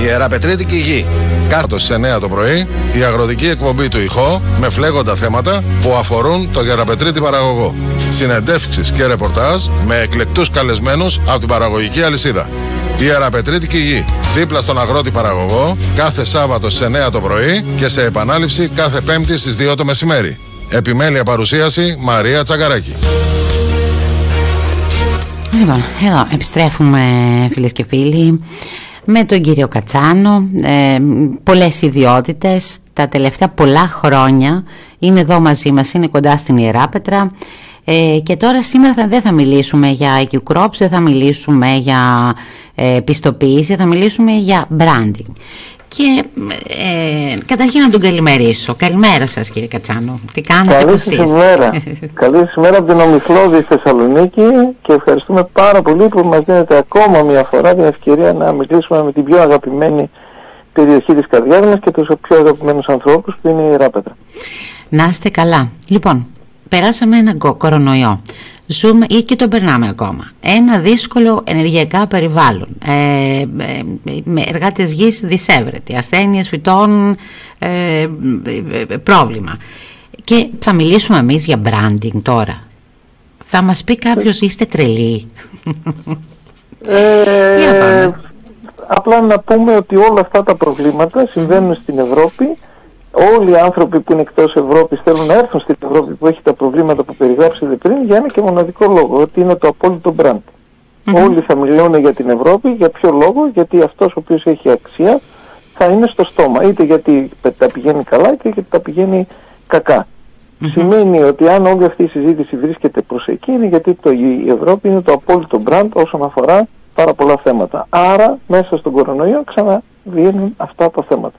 Η Ιεραπετρίτικη Γη. Κάτω στις 9 το πρωί, η αγροτική εκπομπή του ηχό με φλέγοντα θέματα που αφορούν το Γεραπετρίτη παραγωγό. Συνεντεύξεις και ρεπορτάζ με εκλεκτούς καλεσμένους από την παραγωγική αλυσίδα. Η Ιεραπετρίτικη Γη. Δίπλα στον αγρότη παραγωγό, κάθε Σάββατο στις 9 το πρωί και σε επανάληψη κάθε Πέμπτη στις 2 το μεσημέρι. Επιμέλεια παρουσίαση Μαρία Τσαγκαράκη. Λοιπόν, εδώ επιστρέφουμε φίλες και φίλοι με τον κύριο Κατσάνο, ε, πολλές ιδιότητες, τα τελευταία πολλά χρόνια είναι εδώ μαζί μας, είναι κοντά στην Ιεράπετρα ε, και τώρα σήμερα θα, δεν θα μιλήσουμε για IQ Crops, δεν θα μιλήσουμε για ε, πιστοποίηση, θα μιλήσουμε για branding. Και ε, καταρχήν να τον καλημερίσω. Καλημέρα σας κύριε Κατσάνο. Τι κάνετε, Καλή σας ημέρα. Καλή σας ημέρα από την Ομιχλώδη Θεσσαλονίκη και ευχαριστούμε πάρα πολύ που μας δίνετε ακόμα μια φορά την ευκαιρία να μιλήσουμε με την πιο αγαπημένη περιοχή της καρδιάς μας και τους πιο αγαπημένους ανθρώπους που είναι η Ράπετρα. Να είστε καλά. Λοιπόν, περάσαμε ένα κορονοϊό ζούμε ή και τον περνάμε ακόμα. Ένα δύσκολο ενεργειακά περιβάλλον, ε, ε, με εργάτες γης δυσέβρετοι, ασθένειες φυτών, ε, πρόβλημα. Και θα μιλήσουμε εμείς για branding τώρα. Θα μας πει κάποιος είστε τρελοί. Ε, απλά να πούμε ότι όλα αυτά τα προβλήματα συμβαίνουν στην Ευρώπη όλοι οι άνθρωποι που είναι εκτός Ευρώπης θέλουν να έρθουν στην Ευρώπη που έχει τα προβλήματα που περιγράψατε πριν για ένα και μοναδικό λόγο, ότι είναι το απόλυτο brand. Όλοι θα μιλούν για την Ευρώπη, για ποιο λόγο, γιατί αυτός ο οποίος έχει αξία θα είναι στο στόμα. Είτε γιατί τα πηγαίνει καλά, είτε γιατί τα πηγαίνει κακά. Σημαίνει ότι αν όλη αυτή η συζήτηση βρίσκεται προς εκεί, είναι γιατί το, η Ευρώπη είναι το απόλυτο brand όσον αφορά πάρα πολλά θέματα. Άρα, μέσα στον κορονοϊό ξαναβγαίνουν αυτά τα θέματα.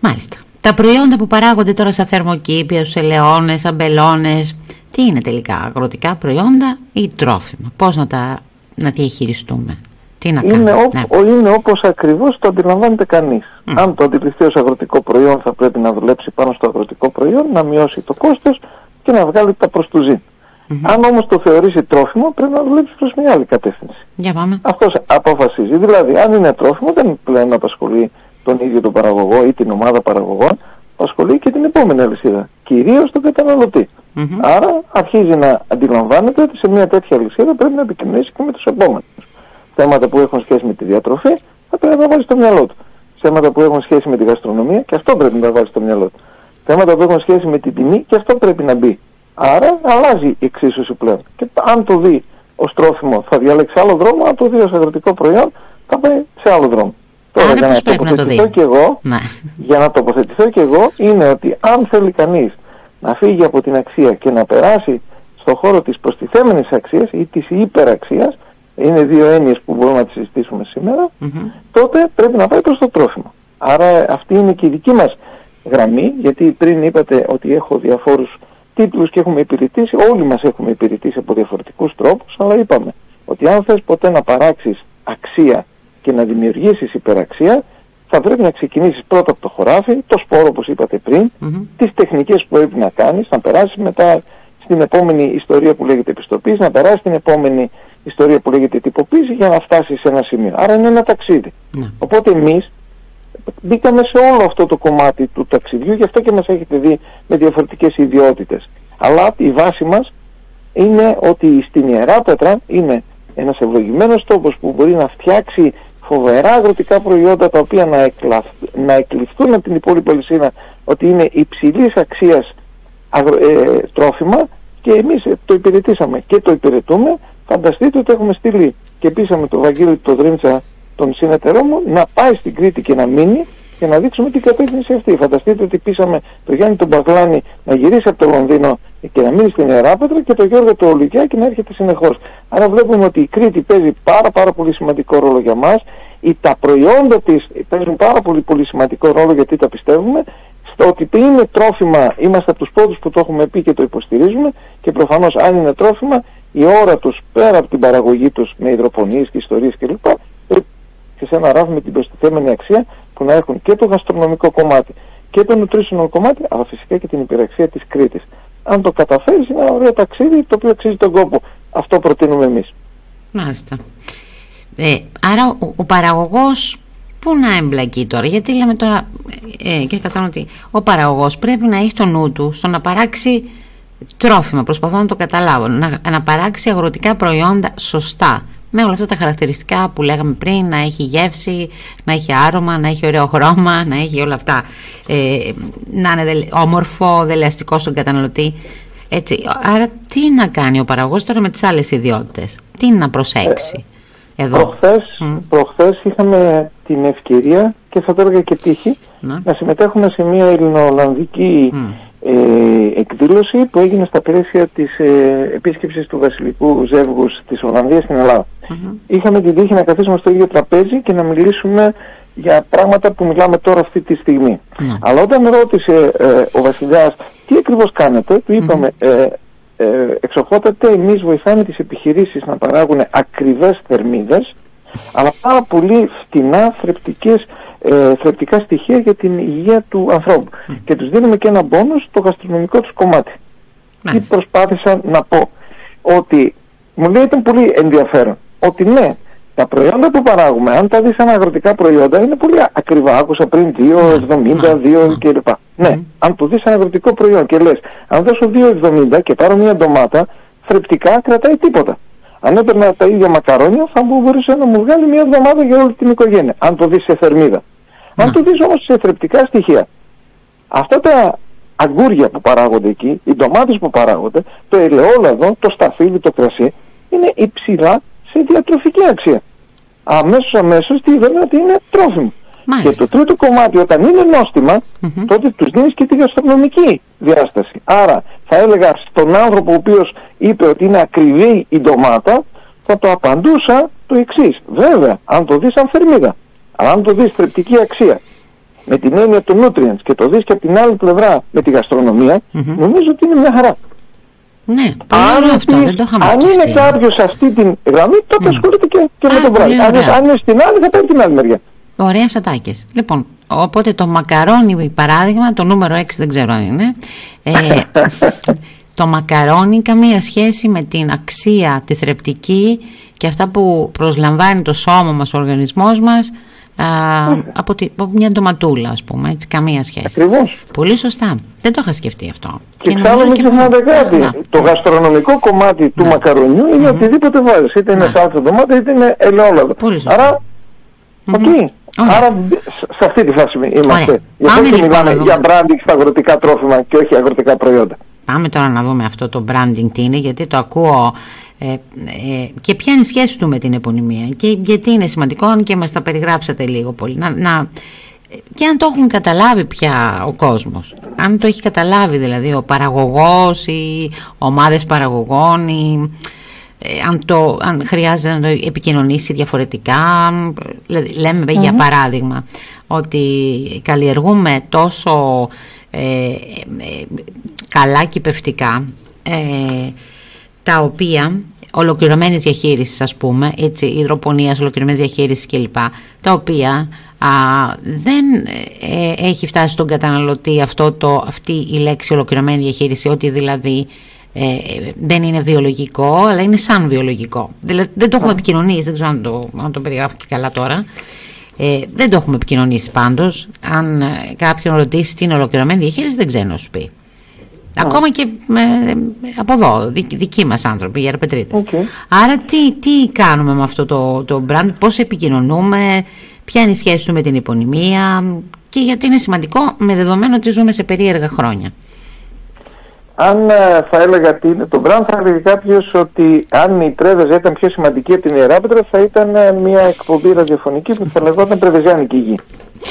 Μάλιστα. Τα προϊόντα που παράγονται τώρα στα θερμοκήπια, στους ελαιώνες, αμπελώνες, τι είναι τελικά, αγροτικά προϊόντα ή τρόφιμα, πώς να τα να διαχειριστούμε; Τι να είναι, κάνουμε, ό, ναι. είναι όπως ακριβώς το αντιλαμβάνεται κανείς. Αν το αντιληφθεί ως αγροτικό προϊόν θα πρέπει να δουλέψει πάνω στο αγροτικό προϊόν, να μειώσει το κόστος και να βγάλει τα προστουζή. Αν όμως το θεωρήσει τρόφιμο πρέπει να δουλέψει προς μια άλλη κατεύθυνση. Για πάμε. Αυτός αποφασίζει. Δηλαδή αν είναι τρόφιμο δεν πλέον απασχολεί τον ίδιο τον παραγωγό ή την ομάδα παραγωγών, ασχολεί και την επόμενη αλυσίδα, κυρίω τον καταναλωτή. Άρα αρχίζει να αντιλαμβάνεται ότι σε μια τέτοια αλυσίδα πρέπει να επικοινωνήσει και με τους επόμενους. Θέματα που έχουν σχέση με τη διατροφή θα πρέπει να τα βάλει στο μυαλό του. Θέματα που έχουν σχέση με τη γαστρονομία και αυτό πρέπει να τα βάλει στο μυαλό του. Θέματα που έχουν σχέση με την τιμή και αυτό πρέπει να μπει. Άρα αλλάζει η εξίσωση πλέον. Και αν το δει ως τρόφιμο θα διαλέξει άλλο δρόμο, αν το δει ως αγροτικό προϊόν θα πάει σε άλλο δρόμο. Τώρα για να τοποθετηθώ και εγώ, ναι. για να τοποθετηθώ και εγώ είναι ότι αν θέλει κανείς να φύγει από την αξία και να περάσει στο χώρο της προστιθέμενης αξίας ή της υπεραξίας, είναι δύο έννοιες που μπορούμε να τις συζητήσουμε τότε πρέπει να πάει προς το τρόφιμο. Άρα αυτή είναι και η δική μας γραμμή, γιατί πριν είπατε ότι έχω διαφόρους τίτλους και έχουμε υπηρετήσει, όλοι μας έχουμε υπηρετήσει από διαφορετικούς τρόπους, αλλά είπαμε ότι αν θες ποτέ να παράξεις αξία και να δημιουργήσεις υπεραξία, θα πρέπει να ξεκινήσεις πρώτα από το χωράφι, το σπόρο όπως είπατε πριν, mm-hmm. τις τεχνικές που πρέπει να κάνεις, να περάσεις μετά στην επόμενη ιστορία που λέγεται επιστοποίηση, να περάσεις στην επόμενη ιστορία που λέγεται τυποποίηση για να φτάσεις σε ένα σημείο. Άρα είναι ένα ταξίδι. Mm-hmm. Οπότε εμείς μπήκαμε σε όλο αυτό το κομμάτι του ταξιδιού, γι' αυτό και μας έχετε δει με διαφορετικές ιδιότητες. Αλλά η βάση μας είναι ότι στην Ιερά Πέτρα είναι ένας ευλογημένος τόπος που μπορεί να φτιάξει φοβερά αγροτικά προϊόντα τα οποία να, εκλαφ... να εκλειφθούν από την υπόλοιπη αλυσίδα ότι είναι υψηλής αξίας αγρο... ε, τρόφιμα και εμείς το υπηρετήσαμε και το υπηρετούμε. Φανταστείτε ότι έχουμε στείλει και πείσαμε το Βαγγέλη το Δρύντσα τον συνεταιρό μου να πάει στην Κρήτη και να μείνει και να δείξουμε την κατεύθυνση αυτή. Φανταστείτε ότι πείσαμε το Γιάννη τον Παγλάνη να γυρίσει από το Λονδίνο και να μείνει στην Ιεράπετρα και το Γιώργο το και να έρχεται συνεχώς. Άρα βλέπουμε ότι η Κρήτη παίζει πάρα, πάρα πολύ σημαντικό ρόλο για μας. Τα προϊόντα της παίζουν πάρα πολύ, πολύ σημαντικό ρόλο γιατί τα πιστεύουμε. Στο ότι είναι τρόφιμα, είμαστε από τους πρώτους που το έχουμε πει και το υποστηρίζουμε και προφανώς αν είναι τρόφιμα, η ώρα τους πέρα από την παραγωγή τους με υδροπονίε και ιστορίες κλπ. και σε ένα ράφι με την προστιθέμενη αξία που να έχουν και το γαστρονομικό κομμάτι και το nutritional κομμάτι, αλλά φυσικά και την υπηρεξία της Κρήτης. Αν το καταφέρεις είναι ένα ωραίο ταξίδι το οποίο αξίζει τον κόπο. Αυτό προτείνουμε εμείς. Μάλιστα. Ε, άρα ο, ο παραγωγός πού να εμπλακεί τώρα, γιατί λέμε τώρα, ε, και κατάλαβα ότι ο παραγωγός πρέπει να έχει το νου του στο να παράξει τρόφιμα, προσπαθώ να το καταλάβω, να, να παράξει αγροτικά προϊόντα σωστά, με όλα αυτά τα χαρακτηριστικά που λέγαμε πριν, να έχει γεύση, να έχει άρωμα, να έχει ωραίο χρώμα, να έχει όλα αυτά, ε, να είναι όμορφο, δελεαστικό στον καταναλωτή. Έτσι, άρα τι να κάνει ο παραγωγός τώρα με τις άλλες ιδιότητες, τι να προσέξει. Ε, εδώ; Προχθές, mm. προχθές είχαμε την ευκαιρία και θα το έλεγα και τύχη να, να συμμετέχουμε σε μια ελληνοολλανδική ε, εκδήλωση που έγινε στα πλαίσια της ε, επίσκεψης του βασιλικού ζεύγους της Ολλανδίας στην Ελλάδα. Είχαμε την τύχη να καθίσουμε στο ίδιο τραπέζι και να μιλήσουμε για πράγματα που μιλάμε τώρα αυτή τη στιγμή. Ναι. Αλλά όταν ρώτησε ε, ο βασιλιάς τι ακριβώς κάνετε, του είπαμε ε, ε, εξοχότατε εμείς βοηθάμε τις επιχειρήσεις να παράγουν ακριβές θερμίδες αλλά πάρα πολύ φτηνά θρεπτικές ε, θρεπτικά στοιχεία για την υγεία του ανθρώπου. Και τους δίνουμε και ένα μπόνους στο γαστρονομικό τους κομμάτι. Τι προσπάθησα να πω. Ότι μου λέει ήταν πολύ ενδιαφέρον. Ότι ναι, τα προϊόντα που παράγουμε, αν τα δεις σαν αγροτικά προϊόντα, είναι πολύ ακριβά. Άκουσα πριν 2,70, 2 κλπ. Ναι, αν το δεις σαν αγροτικό προϊόν και λες, αν δώσω 2,70 και πάρω μια ντομάτα, θρεπτικά κρατάει τίποτα. Αν έπαιρνα τα ίδια μακαρόνια θα μπορούσε να μου βγάλει μια εβδομάδα για όλη την οικογένεια. Αν το δεις σε θερμίδα. Αν το δεις όμως σε θρεπτικά στοιχεία. Αυτά τα αγκούρια που παράγονται εκεί, οι ντομάτες που παράγονται, το ελαιόλαδο, το σταφύλι, το κρασί, είναι υψηλά σε διατροφική αξία. Αμέσως αμέσως τι είδαμε ότι είναι τρόφιμο. Και το τρίτο κομμάτι όταν είναι νόστιμα, τότε τους δίνεις και τη γαστρονομική διάσταση. Άρα θα έλεγα στον άνθρωπο ο οποίος είπε ότι είναι ακριβή η ντομάτα, θα το απαντούσα το εξής. Βέβαια, αν το δεις σαν θερμίδα, αλλά αν το δεις θρεπτική αξία, με την έννοια του nutrients και το δεις και από την άλλη πλευρά με τη γαστρονομία, νομίζω ότι είναι μια χαρά. Ναι, πολύ αυτό, δεν το είχαμε Αν είναι κάποιος σε αυτή την γραμμή, τότε ασχολείται και, και με τον βράδυ. Αν, αν είναι στην άλλη, θα πάει την άλλη μεριά. Ωραία σατάκες. Λοιπόν, οπότε το μακαρόνι, παράδειγμα, το νούμερο 6 δεν ξέρω αν είναι. Ε, το μακαρόνι καμία σχέση με την αξία, τη θρεπτική και αυτά που προσλαμβάνει το σώμα μας, ο οργανισμός μας από, τη, από μια ντοματούλα ας πούμε, έτσι, καμία σχέση. Ακριβώς. Πολύ σωστά. Δεν το είχα σκεφτεί αυτό. Και, και μην ξεχνάτε κάτι. Το γαστρονομικό κομμάτι του μακαρονιού είναι οτιδήποτε βάζεις. Είτε είναι σάλτσα ντομάτα είτε είναι ελαιόλαδο. Άρα, εκεί. Άρα σε αυτή τη φάση είμαστε. Γι' αυτό και λοιπόν μιλάμε για branding στα αγροτικά τρόφιμα και όχι αγροτικά προϊόντα. Πάμε τώρα να δούμε αυτό το branding τι είναι, γιατί το ακούω ε, ε, και ποια είναι η σχέση του με την επωνυμία και γιατί είναι σημαντικό, αν και μας τα περιγράψατε λίγο πολύ. Να, να, και αν το έχουν καταλάβει πια ο κόσμος. Αν το έχει καταλάβει δηλαδή ο παραγωγός, οι ομάδες παραγωγών, οι, ε, αν, το, αν χρειάζεται να το επικοινωνήσει διαφορετικά. Δηλαδή, λέμε για παράδειγμα ότι καλλιεργούμε τόσο ε, ε, καλά κυπευτικά τα οποία ολοκληρωμένης διαχείρισης ας πούμε, έτσι, υδροπονίας, ολοκληρωμένης διαχείρισης κλπ. Τα οποία α, δεν έχει φτάσει στον καταναλωτή αυτό το, αυτή η λέξη ολοκληρωμένη διαχείριση, ότι δηλαδή ε, δεν είναι βιολογικό, αλλά είναι σαν βιολογικό. Δηλαδή δεν το έχουμε επικοινωνήσει, δεν ξέρω αν το, αν το περιγράφω και καλά τώρα. Ε, δεν το έχουμε επικοινωνήσει πάντως. Αν ε, κάποιον ρωτήσει τι είναι ολοκληρωμένη διαχείριση, δεν ξέρω να σου πει. Ακόμα και με, από εδώ, δι, δικοί μας άνθρωποι, οι αρπετρίτες. Okay. Άρα τι, τι κάνουμε με αυτό το, το brand, πώς επικοινωνούμε, ποια είναι η σχέση του με την υπονημία και γιατί είναι σημαντικό με δεδομένο ότι ζούμε σε περίεργα χρόνια. Αν ε, θα έλεγα τι είναι το brand, θα έλεγε κάποιος ότι αν η Τρέβεζα ήταν πιο σημαντική από την Ιεράπετρα, θα ήταν ε, μια εκπομπή ραδιοφωνική που θα λεγόταν Πρεβεζιάνικη Γη.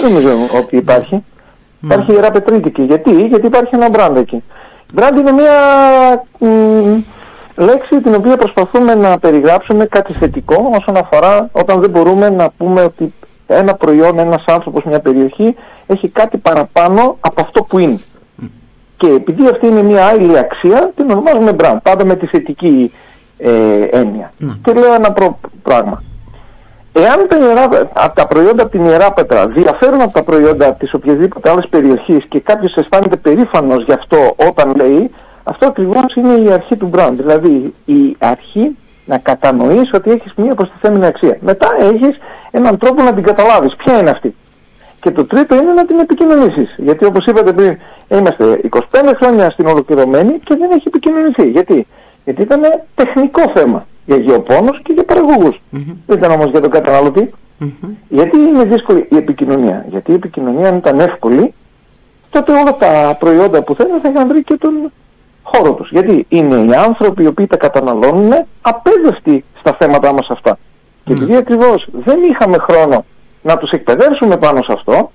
Δεν νομίζω ότι υπάρχει. Mm. Υπάρχει Ιεράπετρίτικη. Γιατί; Γιατί υπάρχει ένα brand εκεί. Brand είναι μια μ, λέξη την οποία προσπαθούμε να περιγράψουμε κάτι θετικό όσον αφορά όταν δεν μπορούμε να πούμε ότι ένα προϊόν, ένας άνθρωπος, μια περιοχή έχει κάτι παραπάνω από αυτό που είναι. Και επειδή αυτή είναι μια άλλη αξία, την ονομάζουμε brand, πάντα με τη θετική ε, έννοια. Ναι. Και λέω ένα πράγμα. Εάν τα, τα προϊόντα από την Ιερά Πέτρα διαφέρουν από τα προϊόντα της οποιασδήποτε άλλης περιοχής και κάποιος αισθάνεται περήφανος γι' αυτό όταν λέει, αυτό ακριβώς είναι η αρχή του brand. Δηλαδή η αρχή Να κατανοείς ότι έχεις μια προστιθέμενη αξία. Μετά έχεις έναν τρόπο να την καταλάβεις. Ποια είναι αυτή; Και το τρίτο είναι να την επικοινωνήσεις. Γιατί όπως είπατε πριν, είμαστε 25 χρόνια στην ολοκληρωμένη και δεν έχει επικοινωνηθεί. Γιατί, Γιατί ήταν τεχνικό θέμα για γεωπόνους και για παραγωγούς. Mm-hmm. Δεν ήταν όμως για τον καταναλωτή. Mm-hmm. Γιατί είναι δύσκολη η επικοινωνία. Γιατί η επικοινωνία αν ήταν εύκολη, τότε όλα τα προϊόντα που θέλουν θα είχαν βρει και τον χώρο τους. Γιατί είναι οι άνθρωποι οι οποίοι τα καταναλώνουν απέδευτοι στα θέματα μας αυτά. Και επειδή ακριβώς δεν είχαμε χρόνο να τους εκπαιδεύσουμε πάνω σε αυτό,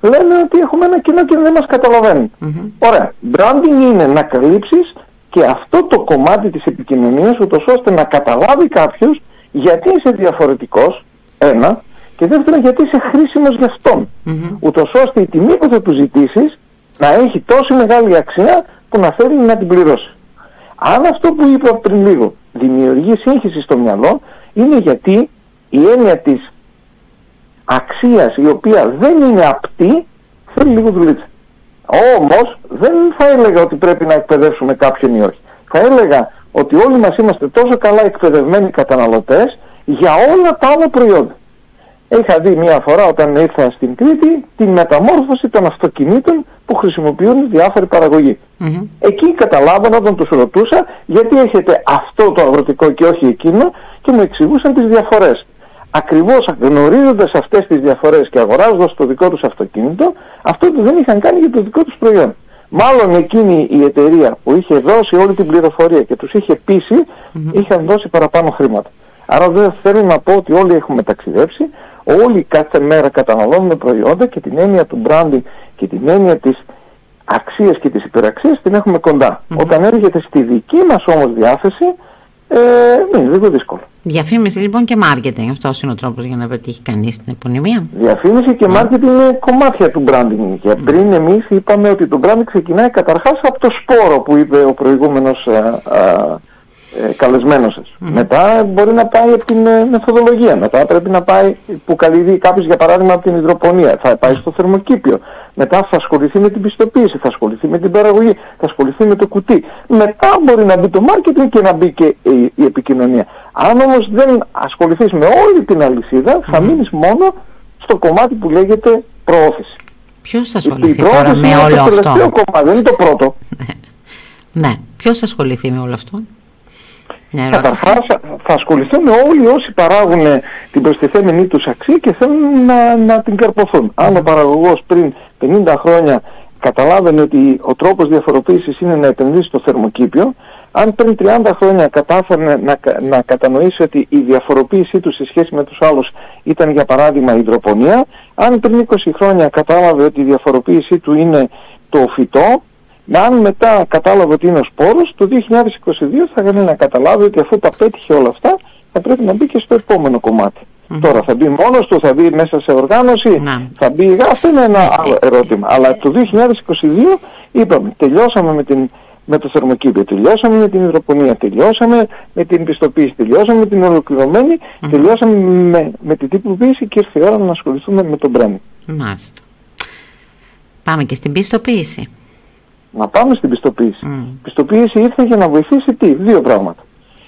λένε ότι έχουμε ένα κοινό και δεν μας καταλαβαίνουν. Mm-hmm. Ωραία. Branding είναι να καλύψεις και αυτό το κομμάτι της επικοινωνίας ούτως ώστε να καταλάβει κάποιος γιατί είσαι διαφορετικός, ένα, και δεύτερον γιατί είσαι χρήσιμος για αυτόν. Mm-hmm. Ούτως ώστε η τιμή που θα του ζητήσεις να έχει τόση μεγάλη αξία που να θέλει να την πληρώσει. Αν αυτό που είπα πριν λίγο δημιουργεί σύγχυση στο μυαλό, είναι γιατί η έννοια της αξίας η οποία δεν είναι απτή θέλει λίγο δουλίτσα. Όμως δεν θα έλεγα ότι πρέπει να εκπαιδεύσουμε κάποιον ή όχι. Θα έλεγα ότι όλοι μας είμαστε τόσο καλά εκπαιδευμένοι καταναλωτές για όλα τα άλλα προϊόντα. Είχα δει μία φορά όταν ήρθα στην Κρήτη τη μεταμόρφωση των αυτοκινήτων που χρησιμοποιούν διάφοροι Εκεί καταλάβανα όταν τους ρωτούσα γιατί έχετε αυτό το αγροτικό και όχι εκείνο και μου εξηγούσαν τις διαφορές. Ακριβώς γνωρίζοντας αυτές τις διαφορές και αγοράζοντας το δικό τους αυτοκίνητο, αυτό που δεν είχαν κάνει για το δικό τους προϊόν. Μάλλον εκείνη η εταιρεία που είχε δώσει όλη την πληροφορία και τους είχε είχαν δώσει παραπάνω χρήματα. Άρα δεν θέλω να πω ότι όλοι έχουμε ταξιδέψει, όλοι κάθε μέρα καταναλώνουμε προϊόντα και την έννοια του branding και την έννοια της αξίας και της υπεραξίας την έχουμε Όταν έρχεται στη δική μας όμως διάθεση, ε, είναι λίγο δύσκολο. Διαφήμιση λοιπόν και marketing, αυτός είναι ο τρόπος για να πετύχει κανείς την επωνυμία. Διαφήμιση και marketing είναι κομμάτια του branding. Για πριν εμείς είπαμε ότι το branding ξεκινάει καταρχάς από το σπόρο που είπε ο προηγούμενος ε, ε, ε, καλεσμένος σας. Μετά μπορεί να πάει από την ε, μεθοδολογία, μετά πρέπει να πάει που καλύβει κάποιος για παράδειγμα από την υδροπονία, θα πάει στο θερμοκήπιο, μετά θα ασχοληθεί με την πιστοποίηση, θα ασχοληθεί με την παραγωγή, θα ασχοληθεί με το κουτί. Μετά μπορεί να μπει το marketing και να μπει και η, η επικοινωνία. Αν όμως δεν ασχοληθείς με όλη την αλυσίδα, θα μείνεις μόνο στο κομμάτι που λέγεται προώθηση. Ποιος θα ασχοληθεί τώρα με όλο αυτό; Είναι το τελευταίο κομμάτι, δεν είναι το πρώτο. ναι, ποιος θα ασχοληθεί με όλο αυτό; Καταρχάς θα ασχοληθούν όλοι όσοι παράγουν την προστιθέμενη τους αξία και θέλουν να, να την καρποθούν. Αν ο παραγωγός πριν 50 χρόνια καταλάβαινε ότι ο τρόπος διαφοροποίησης είναι να επενδύσει στο θερμοκήπιο, αν πριν 30 χρόνια κατάφερε να, να κατανοήσει ότι η διαφοροποίησή του σε σχέση με τους άλλους ήταν για παράδειγμα η υδροπονία, αν πριν 20 χρόνια κατάλαβε ότι η διαφοροποίησή του είναι το φυτό, αν μετά κατάλαβε ότι είναι ο σπόρος, το 2022 θα κάνει να καταλάβει ότι αφού τα πέτυχε όλα αυτά, θα πρέπει να μπει και στο επόμενο Τώρα θα μπει μόνος του, θα μπει μέσα σε οργάνωση, θα μπει... Αυτό είναι ένα άλλο ερώτημα. Αλλά το 2022 είπαμε, τελειώσαμε με, την, με το θερμοκήπιο, τελειώσαμε με την υδροπονία, τελειώσαμε με την πιστοποίηση, τελειώσαμε με την ολοκληρωμένη, τελειώσαμε με, με την τυποποίηση και ήρθε η ώρα να ασχοληθούμε με τον Μπρέμι. Μάλιστα. Πάμε και στην πιστοποίηση. Να πάμε στην πιστοποίηση. Mm. Η πιστοποίηση ήρθε για να βοηθήσει τι, δύο πράγματα.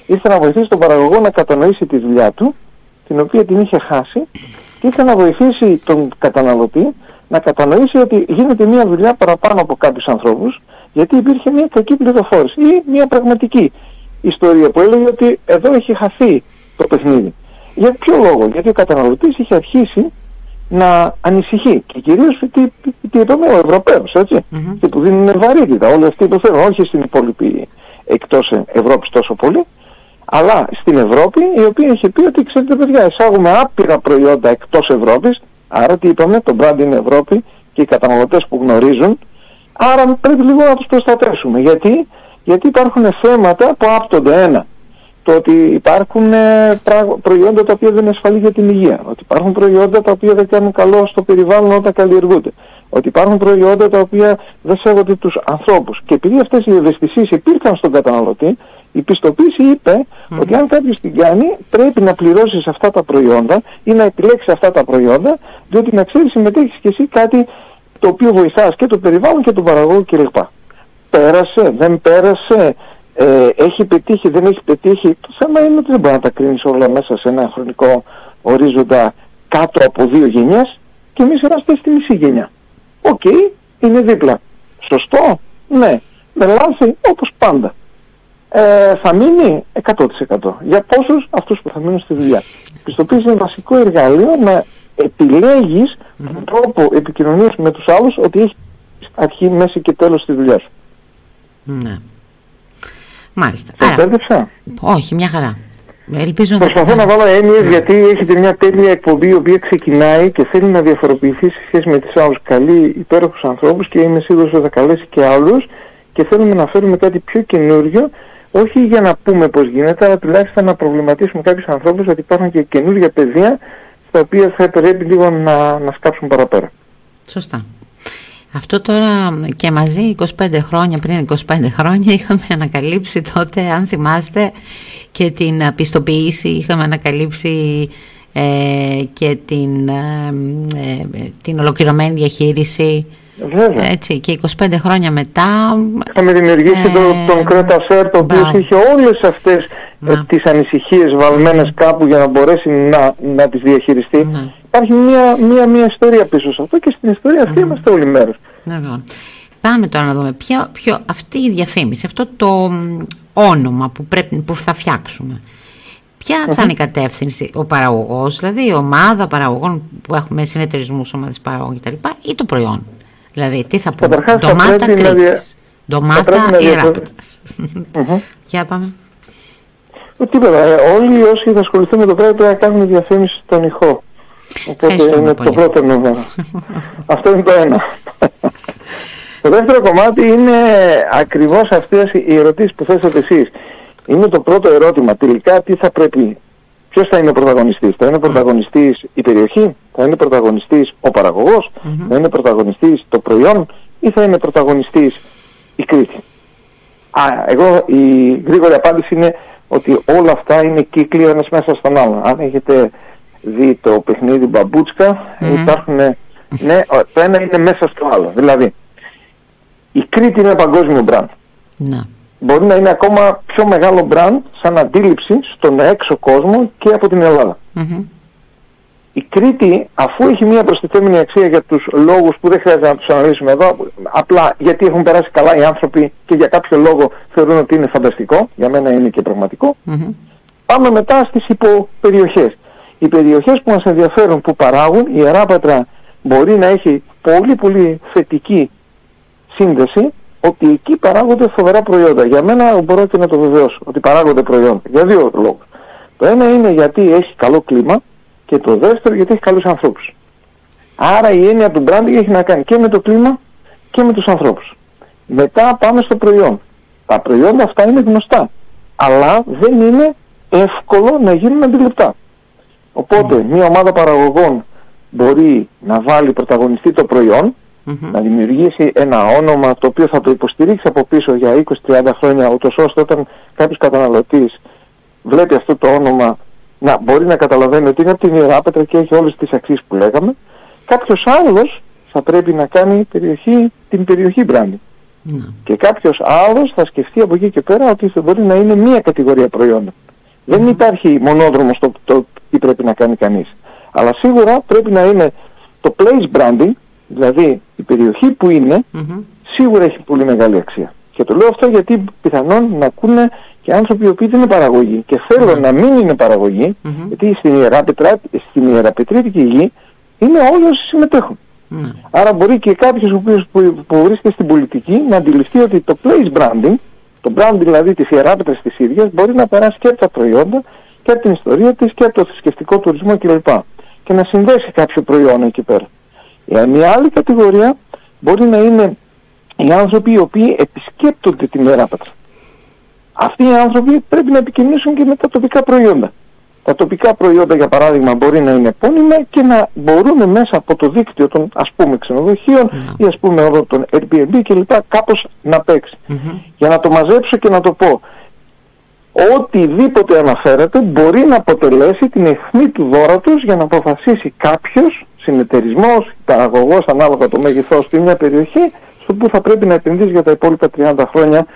Ήρθε να βοηθήσει τον παραγωγό να κατανοήσει τη δουλειά του, την οποία την είχε χάσει, και ήρθε να βοηθήσει τον καταναλωτή να κατανοήσει ότι γίνεται μια δουλειά παραπάνω από κάποιους ανθρώπους, γιατί υπήρχε μια κακή πληροφόρηση ή μια πραγματική ιστορία που έλεγε ότι εδώ έχει χαθεί το παιχνίδι. Για ποιο λόγο, γιατί ο καταναλωτής είχε αρχίσει να ανησυχεί. Και κυρίως τι, τι, είπαμε ο Ευρωπαίος, έτσι, mm-hmm. και που δίνουν βαρύτητα όλοι αυτοί που θέλουν, όχι στην υπόλοιπη εκτός Ευρώπης τόσο πολύ, αλλά στην Ευρώπη η οποία έχει πει ότι ξέρετε παιδιά εισάγουμε άπειρα προϊόντα εκτός Ευρώπης, άρα τι είπαμε, το brand είναι Ευρώπη και οι καταναλωτές που γνωρίζουν, άρα πρέπει λίγο να τους προστατεύσουμε. Γιατί, Γιατί υπάρχουν θέματα που άπτονται ένα το ότι υπάρχουν ε, προϊόντα τα οποία δεν είναι ασφαλή για την υγεία, ότι υπάρχουν προϊόντα τα οποία δεν κάνουν καλό στο περιβάλλον όταν καλλιεργούνται, ότι υπάρχουν προϊόντα τα οποία δεν σέβονται τους ανθρώπους. Και επειδή αυτές οι ευαισθησίες υπήρχαν στον καταναλωτή, η πιστοποίηση είπε ότι αν κάποιος την κάνει πρέπει να πληρώσεις αυτά τα προϊόντα ή να επιλέξει αυτά τα προϊόντα, διότι να ξέρεις συμμετέχεις και εσύ κάτι το οποίο βοηθάς και το περιβάλλον και τον παραγωγό κλπ. Πέρασε, δεν πέρασε, ε, έχει πετύχει, δεν έχει πετύχει. Το θέμα είναι ότι δεν μπορεί να τα κρίνεις όλα μέσα σε ένα χρονικό ορίζοντα κάτω από δύο γενιές και εμείς είμαστε στη μισή γενιά. Οκ, είναι δίπλα. Σωστό, ναι. Με λάθη όπως πάντα. Ε, θα μείνει 100%. Για πόσους; Αυτούς που θα μείνουν στη δουλειά. Η πιστοποίηση είναι βασικό εργαλείο να επιλέγεις τον τρόπο επικοινωνίας με τους άλλους ότι έχεις αρχή, μέση και τέλος στη δουλειά σου. Ναι. Μάλιστα. Άρα, όχι, μια χαρά. Ελπίζω Προσπαθώ να βάλω έννοιες ναι. γιατί έχετε μια τέλεια εκπομπή η οποία ξεκινάει και θέλει να διαφοροποιηθεί σε σχέση με τις άλλους καλοί υπέροχους ανθρώπους και είμαι σίγουρος ότι θα καλέσει και άλλους και θέλουμε να φέρουμε κάτι πιο καινούριο όχι για να πούμε πώς γίνεται αλλά τουλάχιστον να προβληματίσουμε κάποιους ανθρώπους ότι υπάρχουν και καινούργια πεδία στα οποία θα πρέπει λίγο να, να σκάψουν παραπέρα. Σωστά. Αυτό τώρα και μαζί 25 χρόνια, πριν 25 χρόνια είχαμε ανακαλύψει τότε, αν θυμάστε, και την πιστοποίηση, είχαμε ανακαλύψει ε, και την, ε, ε, την ολοκληρωμένη διαχείριση. Βέβαια. Έτσι, και 25 χρόνια μετά... Είχαμε δημιουργήσει ε, το, τον Κρέτασέρ, το οποίος είχε όλες αυτές ε, τις ανησυχίες βαλμένες κάπου για να μπορέσει να, να τις διαχειριστεί. Ναι υπάρχει μια, μια, μια ιστορία πίσω σε αυτό και στην ιστορία αυτή είμαστε όλοι μέρος. Ναι, Πάμε τώρα να δούμε ποιο, ποιο, αυτή η διαφήμιση, αυτό το όνομα που, πρέπει, που θα φτιάξουμε. Ποια θα είναι η κατεύθυνση, ο παραγωγός, δηλαδή η ομάδα παραγωγών που έχουμε συνεταιρισμούς ομάδες παραγωγών κτλ. ή το προϊόν. Δηλαδή, τι θα πούμε, ντομάτα κρίτης, ντομάτα ιεράπετας. Για πάμε. Τίποτα. Όλοι όσοι θα ασχοληθούν με το πράγμα πρέπει να κάνουν διαφήμιση στον ηχό. Οπότε είναι το πρώτο νούμερο. Αυτό είναι το ένα. το δεύτερο κομμάτι είναι ακριβώς αυτές οι ερωτήσεις που θέσατε εσείς. Είναι το πρώτο ερώτημα. Τελικά τι θα πρέπει, ποιος θα είναι ο πρωταγωνιστής; Θα είναι πρωταγωνιστής η περιοχή, θα είναι πρωταγωνιστής ο παραγωγός, θα είναι πρωταγωνιστής το προϊόν; Ή θα είναι πρωταγωνιστής η Κρήτη; Α, εγώ η γρήγορη απάντηση είναι ότι όλα αυτά είναι κύκλοι ένας μέσα στον άλλο. Αν έχετε δει το παιχνίδι μπαμπούτσκα mm. υπάρχουν ναι, το ένα είναι μέσα στο άλλο δηλαδή η Κρήτη είναι παγκόσμιο μπραντ ναι. μπορεί να είναι ακόμα πιο μεγάλο μπραντ σαν αντίληψη στον έξω κόσμο και από την ελλαδα η Κρήτη αφού έχει μια προστιθέμενη αξία για τους λόγους που δεν χρειάζεται να τους αναλύσουμε εδώ απλά γιατί έχουν περάσει καλά οι άνθρωποι και για κάποιο λόγο θεωρούν ότι είναι φανταστικό για μένα είναι και πραγματικο πάμε μετά στις υποπεριοχές οι περιοχές που μας ενδιαφέρουν που παράγουν, η Ιεράπετρα μπορεί να έχει πολύ πολύ θετική σύνδεση ότι εκεί παράγονται φοβερά προϊόντα. Για μένα μπορώ και να το βεβαιώσω ότι παράγονται προϊόντα. Για δύο λόγους. Το ένα είναι γιατί έχει καλό κλίμα και το δεύτερο γιατί έχει καλούς ανθρώπους. Άρα η έννοια του branding έχει να κάνει και με το κλίμα και με τους ανθρώπους. Μετά πάμε στο προϊόν. Τα προϊόντα αυτά είναι γνωστά. Αλλά δεν είναι εύκολο να γίνουν αντιληπτά. Οπότε μια ομάδα παραγωγών μπορεί να βάλει πρωταγωνιστή το προϊόν, να δημιουργήσει ένα όνομα το οποίο θα το υποστηρίξει από πίσω για 20-30 χρόνια, ούτως ώστε όταν κάποιος καταναλωτής βλέπει αυτό το όνομα να μπορεί να καταλαβαίνει ότι είναι από την Ιεράπετρα και έχει όλες τις αξίες που λέγαμε. Κάποιος άλλος θα πρέπει να κάνει περιοχή, την περιοχή branding. Ναι. Και κάποιος άλλος θα σκεφτεί από εκεί και πέρα ότι θα μπορεί να είναι μία κατηγορία προϊόντων. Δεν υπάρχει μονόδρομος στο το τι πρέπει να κάνει κανείς. Αλλά σίγουρα πρέπει να είναι το place branding, δηλαδή η περιοχή που ειναι σίγουρα έχει πολύ μεγάλη αξία. Και το λέω αυτό γιατί πιθανόν να ακούνε και άνθρωποι οι οποίοι δεν είναι παραγωγοί και θέλουν να μην είναι παραγωγοί, γιατί στην, Ιεραπετρά, στην Ιεραπετρίτικη γη είναι όλοι όσοι συμμετέχουν. Άρα μπορεί και κάποιος που, που, που βρίσκεται στην πολιτική να αντιληφθεί ότι το place branding το brand δηλαδή της ιεράπετρας της ίδιας μπορεί να περάσει και από τα προϊόντα και από την ιστορία της και από το θρησκευτικό τουρισμό κλπ. Και να συνδέσει κάποιο προϊόν εκεί πέρα. Η μια άλλη κατηγορία μπορεί να είναι οι άνθρωποι οι οποίοι επισκέπτονται την ιεράπετρα. Αυτοί οι άνθρωποι πρέπει να επικοινωνήσουν και με τα τοπικά προϊόντα. Τα τοπικά προϊόντα για παράδειγμα μπορεί να είναι επώνυμα και να μπορούν μέσα από το δίκτυο των ας πούμε ξενοδοχείων mm. ή ας πούμε εδώ των Airbnb και λοιπά κάπως να παιξει Για να το μαζέψω και να το πω οτιδήποτε αναφέρεται μπορεί να αποτελέσει την αιχμή του δώρατος για να αποφασίσει κάποιος συνεταιρισμός, παραγωγός ανάλογα το μέγεθός του μια περιοχή στο που θα πρέπει να επενδύσει για τα υπόλοιπα 30 χρόνια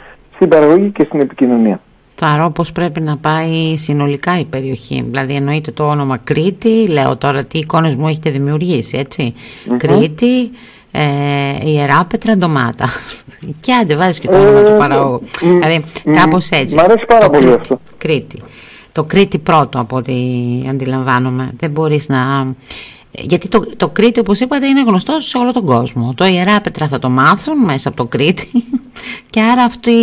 στην παραγωγή και στην επικοινωνία. Θα πώς πρέπει να πάει συνολικά η περιοχή; Δηλαδή εννοείται το όνομα Κρήτη, λέω τώρα τι εικόνες μου έχετε δημιουργήσει, έτσι; Κρήτη, ε, Ιερά Πέτρα Ντομάτα. και άντε βάζεις και το όνομα του ε, παραγωγού. δηλαδή κάπως έτσι. Μ' αρέσει πάρα πολύ αυτό. Κρήτη. Το Κρήτη πρώτο από ό,τι αντιλαμβάνομαι. Δεν μπορείς να... Γιατί το, το Κρήτη όπως είπατε είναι γνωστό σε όλο τον κόσμο. Το Ιεράπετρα θα το μάθουν μέσα από το Κρήτη και άρα αυτή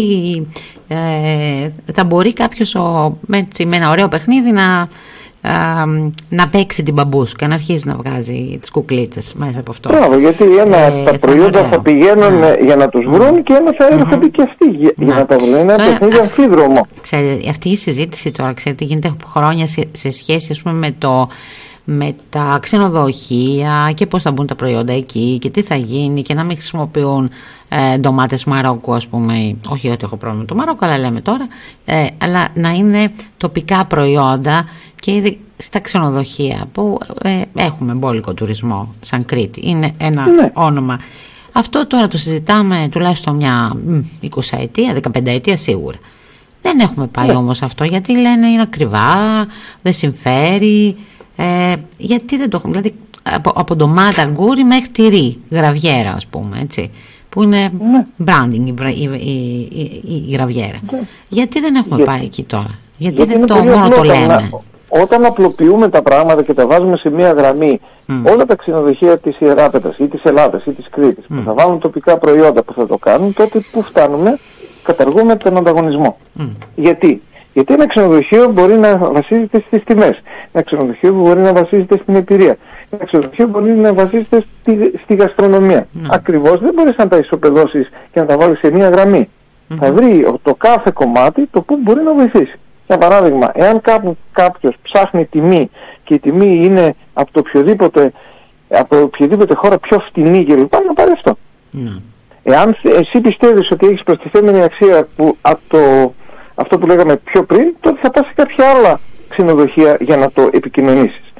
ε, θα μπορεί κάποιος με, με ένα ωραίο παιχνίδι να, ε, να παίξει την μπαμπούσκα, να αρχίσει να βγάζει τις κουκλίτσες μέσα από αυτό. Μπράβο, γιατί ένα, ε, τα προϊόντα θα πηγαίνουν ναι. για να τους βρουν και ένα θα έρχονται και αυτοί για, να ναι. τα βρουν. Είναι ένα παιχνίδι αμφίδρομο. Ξέρετε, αυτή η συζήτηση τώρα, ξέρετε, γίνεται χρόνια σε, σε σχέση ας πούμε, με το με τα ξενοδοχεία και πώς θα μπουν τα προϊόντα εκεί και τι θα γίνει και να μην χρησιμοποιούν ε, ντομάτες Μαρόκου ας πούμε. Όχι ότι έχω πρόβλημα με το Μαρόκο αλλά λέμε τώρα. Ε, αλλά να είναι τοπικά προϊόντα και ήδη στα ξενοδοχεία που ε, έχουμε μπόλικο τουρισμό σαν Κρήτη. Είναι ένα ναι. όνομα. Αυτό τώρα το συζητάμε τουλάχιστον μια 20 ετία, 15 ετία σίγουρα. Δεν έχουμε πάει ναι. όμως αυτό γιατί λένε είναι ακριβά, δεν συμφέρει ε, γιατί δεν το έχουμε, δηλαδή από, από ντομάτα αγγούρι μέχρι τυρί, γραβιέρα ας πούμε, έτσι, που είναι ναι. branding η, η, η, η γραβιέρα. Ναι. Γιατί δεν έχουμε πάει εκεί τώρα, γιατί, δεν το μόνο το λέμε. Όταν απλοποιούμε τα πράγματα και τα βάζουμε σε μία γραμμή, όλα τα ξενοδοχεία της Ιεράπετρας ή της Ελλάδας ή της Κρήτης που θα βάλουν τοπικά προϊόντα που θα το κάνουν, τότε που φτάνουμε καταργούμε τον ανταγωνισμό. Γιατί; Γιατί ένα ξενοδοχείο μπορεί να βασίζεται στις τιμές. Ένα ξενοδοχείο μπορεί να βασίζεται στην εμπειρία. Ένα ξενοδοχείο μπορεί να βασίζεται στη, στη γαστρονομία. Mm. Ακριβώς δεν μπορείς να τα ισοπεδώσεις και να τα βάλεις σε μία γραμμή. Θα βρει το κάθε κομμάτι το που μπορεί να βοηθήσει. Για παράδειγμα, εάν κάπου κάποιος ψάχνει τιμή και η τιμή είναι από το οποιοδήποτε, από οποιοδήποτε χώρα πιο φτηνή κλπ. να πάρει αυτό. Mm. Εάν εσύ πιστεύεις ότι έχεις προστιθέμενη αξία που από το αυτό που λέγαμε πιο πριν, τότε θα πας σε κάποια άλλα ξενοδοχεία για να το επικοινωνησεις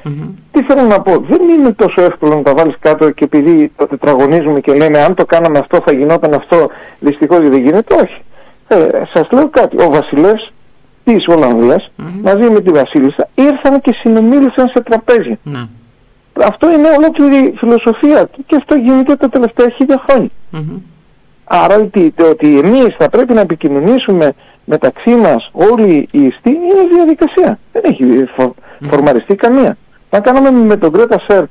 Τι θέλω να πω, δεν είναι τόσο εύκολο να τα βάλεις κάτω και επειδή το τετραγωνίζουμε και λέμε αν το κάναμε αυτό θα γινόταν αυτό, δυστυχώς δεν γίνεται, όχι. Ε, σας λέω κάτι, ο βασιλεύς της Ολλανδίας μαζί με τη βασίλισσα ήρθαν και συνομίλησαν σε τραπέζι. Ναι. Αυτό είναι ολόκληρη φιλοσοφία και αυτό γίνεται τα τελευταία χίλια Άρα ότι, ότι εμείς θα πρέπει να επικοινωνήσουμε μεταξύ μας όλοι οι ιστοί είναι διαδικασία. Δεν έχει φο, φορμαριστεί καμία. Να κάναμε με τον Κρέτα Σερ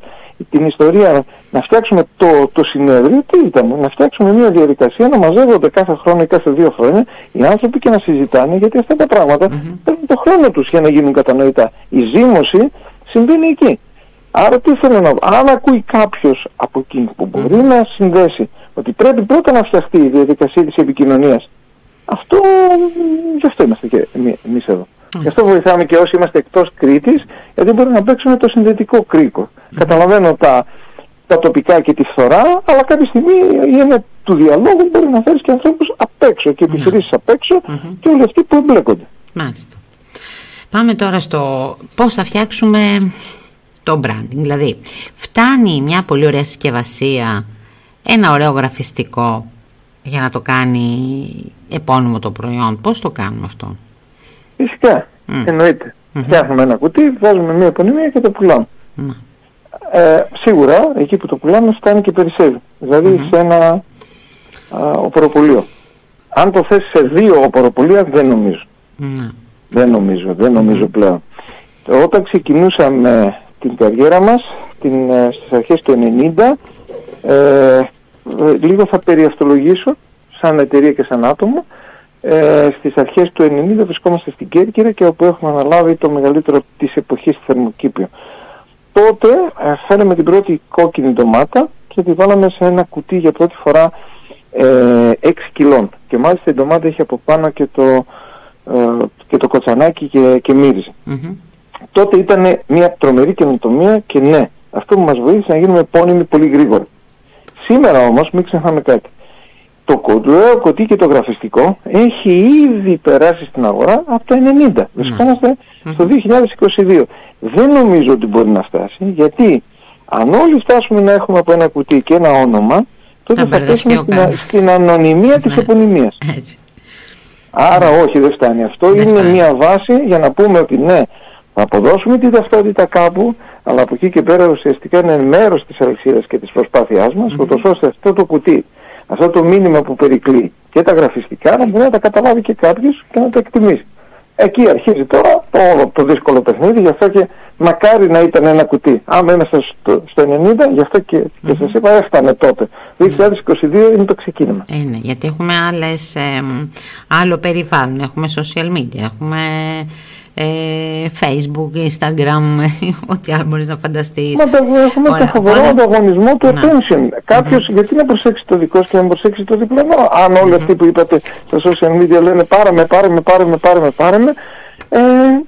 την ιστορία να φτιάξουμε το, το συνέδριο, τι ήταν, να φτιάξουμε μια διαδικασία να μαζεύονται κάθε χρόνο ή κάθε δύο χρόνια οι άνθρωποι και να συζητάνε γιατί αυτά τα πράγματα mm-hmm. παίρνουν το χρόνο τους για να γίνουν κατανοητά. Η ζήμωση συμβαίνει εκεί. Άρα τι θέλω να πω, αν ακούει κάποιος από εκεί που μπορεί να συνδέσει ότι πρέπει πρώτα να φτιαχτεί η διαδικασία της επικοινωνίας αυτό, γι' αυτό είμαστε και εμείς εδώ. Γι' αυτό βοηθάμε και όσοι είμαστε εκτός Κρήτης, γιατί μπορούμε να παίξουμε το συνδετικό κρίκο. Καταλαβαίνω τα, τα τοπικά και τη φθορά, αλλά κάποια στιγμή η έννοια του διαλόγου μπορεί να φέρεις και ανθρώπους απ' έξω και επιχειρήσεις απ' έξω και όλοι αυτοί που εμπλέκονται. Μάλιστα. Πάμε τώρα στο πώς θα φτιάξουμε το branding. Δηλαδή, φτάνει μια πολύ ωραία συσκευασία, ένα ωραίο γραφιστικό για να το κάνει επώνυμο το προϊόν. Πώς το κάνουμε αυτό; Φυσικά, mm. εννοείται. Mm-hmm. Φτιάχνουμε ένα κουτί, βάζουμε μια επωνυμία και το πουλάμε. Mm. Ε, σίγουρα εκεί που το πουλάμε φτάνει και περισσεύει. Δηλαδή mm-hmm. σε ένα α, οποροπολείο. Αν το θες σε δύο οποροπολεία δεν νομίζω. Mm. Δεν νομίζω, δεν νομίζω mm-hmm. πλέον. Όταν ξεκινούσαμε την καριέρα μας την, ε, στις αρχές του 90 ε, ε, λίγο θα περιαυτολογήσω σαν εταιρεία και σαν άτομο. Ε, στις αρχές του 90 βρισκόμαστε στην Κέρκυρα και όπου έχουμε αναλάβει το μεγαλύτερο της εποχής θερμοκήπιο. Τότε ε, φέραμε την πρώτη κόκκινη ντομάτα και τη βάλαμε σε ένα κουτί για πρώτη φορά ε, 6 κιλών. Και μάλιστα η ντομάτα είχε από πάνω και το, ε, και το κοτσανάκι και, και μυριζε Τότε ήταν μια τρομερή καινοτομία και ναι, αυτό που μας βοήθησε να γίνουμε επώνυμοι πολύ γρήγορα. Σήμερα όμως μην ξεχνάμε κάτι. Το κοντρόεο κωτί και το γραφιστικό έχει ήδη περάσει στην αγορά από το 90. Ναι. Βρισκόμαστε στο 2022. Δεν νομίζω ότι μπορεί να φτάσει γιατί αν όλοι φτάσουμε να έχουμε από ένα κουτί και ένα όνομα τότε θα φτάσουμε στην, στην, ανωνυμία της ναι. επωνυμίας. Άρα όχι δεν φτάνει. Αυτό είναι μια βάση για να πούμε ότι ναι, θα αποδώσουμε τη ταυτότητα κάπου, αλλά από εκεί και πέρα ουσιαστικά είναι μέρος της αλυσίδας και της προσπάθειάς μας, mm-hmm. ούτως ώστε αυτό το κουτί, αυτό το μήνυμα που περικλεί και τα γραφιστικά να μπορεί να τα καταλάβει και κάποιος και να τα εκτιμήσει. Εκεί αρχίζει τώρα το, το δύσκολο παιχνίδι, γι' αυτό και μακάρι να ήταν ένα κουτί. Άμα είμαστε στο, στο 90, γι' αυτό και, και σας είπα έφτανε τότε. 2022 είναι το ξεκίνημα. Ε, ναι, γιατί έχουμε άλλες, ε, άλλο περιβάλλον, έχουμε social media, έχουμε ε, Facebook, Instagram, ό,τι άλλο μπορείς να φανταστείς. Μα έχουμε το φοβερό ανταγωνισμό του ναι. attention. Κάποιος γιατί να προσέξει το δικό σου και να προσέξει το διπλανό. Αν όλοι αυτοί που είπατε στα social media λένε πάρε με, πάρε με, πάρε με, πάρε με, πάρε με ε,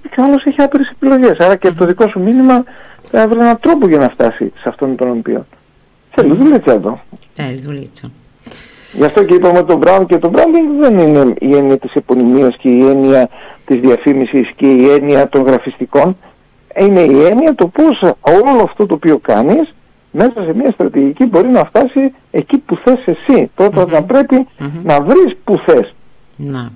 και όλος έχει άπειρες επιλογές. Άρα και το δικό σου μήνυμα θα βρει έναν τρόπο για να φτάσει σε αυτόν τον οποίο. Θέλεις δουλίτσα εδώ. Θέλεις δουλίτσα. Γι' αυτό και είπαμε το brand και το branding δεν είναι η έννοια της επωνυμίας και η έννοια της διαφήμισης και η έννοια των γραφιστικών. Είναι η έννοια το πώς όλο αυτό το οποίο κάνεις μέσα σε μια στρατηγική μπορεί να φτάσει εκεί που θες εσύ. Τότε mm-hmm. πρέπει να βρεις που θες. Να.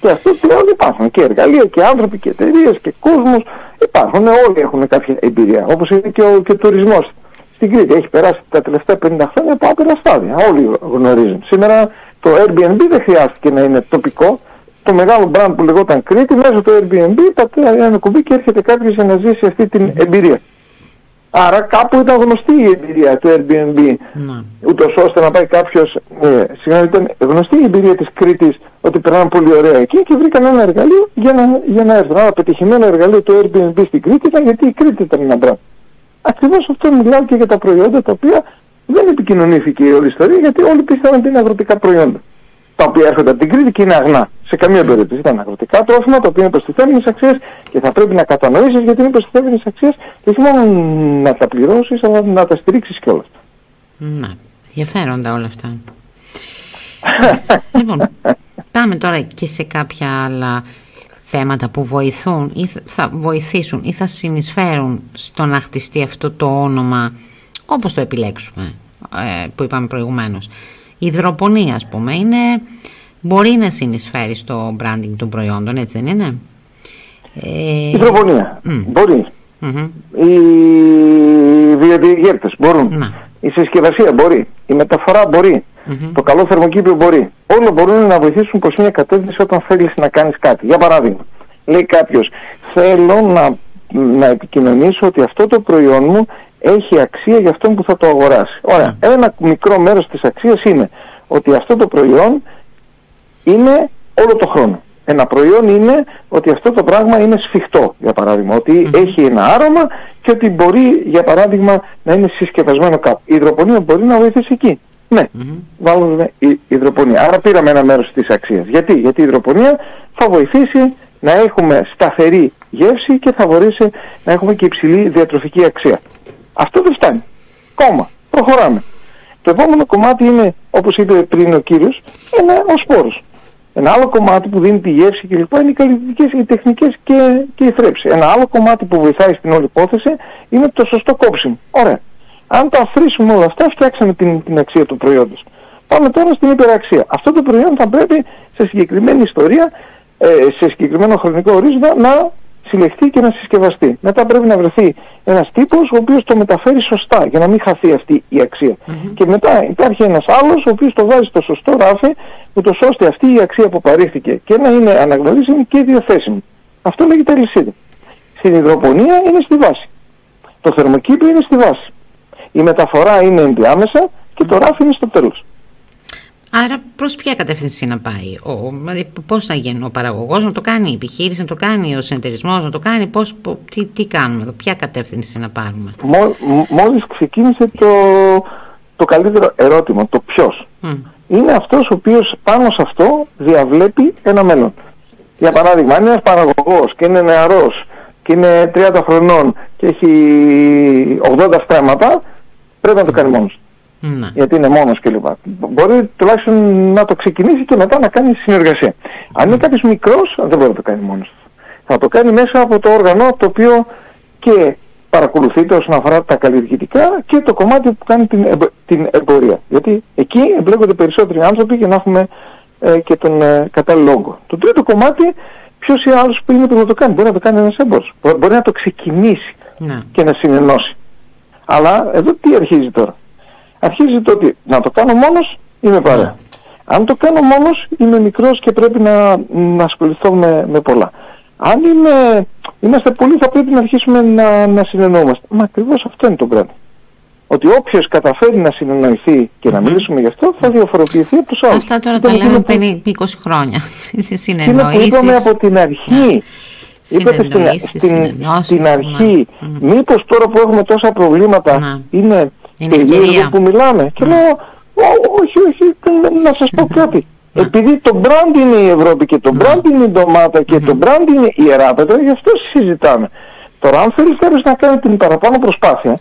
Και αυτό πλέον υπάρχουν και εργαλεία και άνθρωποι και εταιρείες και κόσμος. Υπάρχουν, όλοι έχουν κάποια εμπειρία. Όπως είναι και ο, και ο τουρισμός στην Κρήτη. Έχει περάσει τα τελευταία 50 χρόνια από άπειρα στάδια. Όλοι γνωρίζουν. Σήμερα το Airbnb δεν χρειάστηκε να είναι τοπικό. Το μεγάλο brand που λεγόταν Κρήτη, μέσω του Airbnb πατάει ένα κουμπί και έρχεται κάποιος για να ζήσει αυτή την εμπειρία. Άρα κάπου ήταν γνωστή η εμπειρία του Airbnb, ναι. ούτως ώστε να πάει κάποιος, ε, συγγνώμη, ήταν γνωστή η εμπειρία της Κρήτης ότι περνάνε πολύ ωραία εκεί και βρήκαν ένα εργαλείο για να, για να έρθουν. Άρα πετυχημένο εργαλείο του Airbnb στην Κρήτη ήταν γιατί η Κρήτη ήταν ένα brand. Ακριβώς αυτό μιλάω και για τα προϊόντα τα οποία δεν επικοινωνήθηκε η όλη ιστορία γιατί όλοι πίστευαν ότι είναι αγροτικά προϊόντα. Τα οποία έρχονται από την Κρήτη και είναι αγνά. Σε καμία περίπτωση ήταν αγροτικά τρόφιμα τα οποία είναι προστιθέμενε αξίε και θα πρέπει να κατανοήσεις γιατί είναι προστιθέμενε αξίε και όχι μόνο να τα πληρώσεις αλλά να τα στηρίξεις κιόλα. Να, ενδιαφέροντα όλα αυτά. λοιπόν, πάμε τώρα και σε κάποια άλλα θέματα που βοηθούν ή θα βοηθήσουν ή θα συνεισφέρουν στο να χτιστεί αυτό το όνομα όπως το επιλέξουμε ε, που είπαμε προηγουμένως. Η υδροπονία ας πούμε είναι, μπορεί να συνεισφέρει στο branding των προϊόντων έτσι δεν είναι; Η ε, υδροπονία μπορεί. Οι βιοδιαγέρτες μπορούν. Η συσκευασία μπορεί. Η μεταφορά μπορεί. Το καλό θερμοκήπιο μπορεί. Όλα μπορούν να βοηθήσουν προς μια κατεύθυνση όταν θέλεις να κάνεις κάτι. Για παράδειγμα, λέει κάποιος, θέλω να, να επικοινωνήσω ότι αυτό το προϊόν μου έχει αξία για αυτόν που θα το αγοράσει. Ωραία. Ένα μικρό μέρος της αξίας είναι ότι αυτό το προϊόν είναι όλο το χρόνο. Ένα προϊόν είναι ότι αυτό το πράγμα είναι σφιχτό, για παράδειγμα, έχει ένα άρωμα και ότι μπορεί, για παράδειγμα, να είναι συσκευασμένο κάπου. Η υδροπονία μπορεί να βοηθήσει εκεί. Ναι, mm-hmm. βάλουμε η υδροπονία. Άρα πήραμε ένα μέρος της αξίας. Γιατί, Γιατί η υδροπονία θα βοηθήσει να έχουμε σταθερή γεύση και θα βοηθήσει να έχουμε και υψηλή διατροφική αξία. Αυτό δεν φτάνει. Κόμμα. Προχωράμε. Το επόμενο κομμάτι είναι, όπως είπε πριν ο κύριος, ένα ο σπόρος. Ένα άλλο κομμάτι που δίνει τη γεύση κλπ. είναι οι καλλιτικές, οι τεχνικές και, και η θρέψη. Ένα άλλο κομμάτι που βοηθάει στην όλη υπόθεση είναι το σωστό κόψιμο. Ωραία. Αν τα αφρίσουμε όλα αυτά, φτιάξαμε την, την αξία του προϊόντος. Πάμε τώρα στην υπεραξία. Αυτό το προϊόν θα πρέπει σε συγκεκριμένη ιστορία, ε, σε συγκεκριμένο χρονικό ορίζοντα να συλλεχθεί και να συσκευαστεί. Μετά πρέπει να βρεθεί ένας τύπος ο οποίος το μεταφέρει σωστά για να μην χαθεί αυτή η αξία. Και μετά υπάρχει ένας άλλος ο οποίος το βάζει στο σωστό ράφι ούτως ώστε αυτή η αξία που παρήχθηκε και να είναι αναγνωρίσιμη και διαθέσιμη. Αυτό λέγεται αλυσίδα. Στην υδροπονία είναι στη βάση. Το θερμοκήπιο είναι στη βάση η μεταφορά είναι ενδιάμεσα και το ράφι είναι στο τέλος. Άρα προς ποια κατεύθυνση να πάει, ο, δηλαδή πώς θα γίνει ο παραγωγός να το κάνει, η επιχείρηση να το κάνει, ο συνεταιρισμός να το κάνει, πώς, τι, τι κάνουμε εδώ, ποια κατεύθυνση να πάρουμε; Μό, μόλις ξεκίνησε το, το καλύτερο ερώτημα, το ποιος. Είναι αυτός ο οποίος πάνω σε αυτό διαβλέπει ένα μέλλον. Για παράδειγμα, αν είναι ένας παραγωγός και είναι νεαρός και είναι 30 χρονών και έχει 80 στρέμματα, πρέπει να το κάνει μόνος. Ναι. Γιατί είναι μόνος κλπ. Μπορεί τουλάχιστον να το ξεκινήσει και μετά να κάνει συνεργασία. Αν είναι κάποιος μικρός, δεν μπορεί να το κάνει μόνος. Θα το κάνει μέσα από το όργανο το οποίο και παρακολουθείται όσον αφορά τα καλλιεργητικά και το κομμάτι που κάνει την, την εμπορία. Γιατί εκεί εμπλέκονται περισσότεροι άνθρωποι για να έχουμε ε, και τον ε, κατάλληλο όγκο. Το τρίτο κομμάτι, ποιος ή άλλος που είναι που να το κάνει. Μπορεί να το κάνει ένας έμπορος. Μπορεί να το ξεκινήσει ναι. και να συνενώσει. Αλλά εδώ τι αρχίζει τώρα. Αρχίζει το ότι να το κάνω μόνος είμαι παρέα. Ναι. Αν το κάνω μόνος είμαι μικρός και πρέπει να, να ασχοληθώ με, με πολλά. Αν είμαι, είμαστε πολλοί θα πρέπει να αρχίσουμε να, να συνεννοούμαστε. Μα ακριβώς αυτό είναι το πράγμα ότι όποιος καταφέρει να συνεννοηθεί και να μιλήσουμε γι' αυτό θα διαφοροποιηθεί από τους άλλους. Αυτά τώρα τα λέμε 20 χρόνια. Συνεννοήσει. Είναι που είπαμε από την αρχή. Είπατε στην, στην, στην αρχή, mm. μήπως τώρα που έχουμε τόσα προβλήματα να. είναι, είναι περίεργο που μιλάμε. Και λέω, όχι, όχι, να σας πω κάτι. Επειδή το brand είναι η Ευρώπη και το brand είναι η ντομάτα και το brand είναι η Εράπετρα, γι' αυτό συζητάμε. Τώρα αν θέλεις να κάνει την παραπάνω προσπάθεια,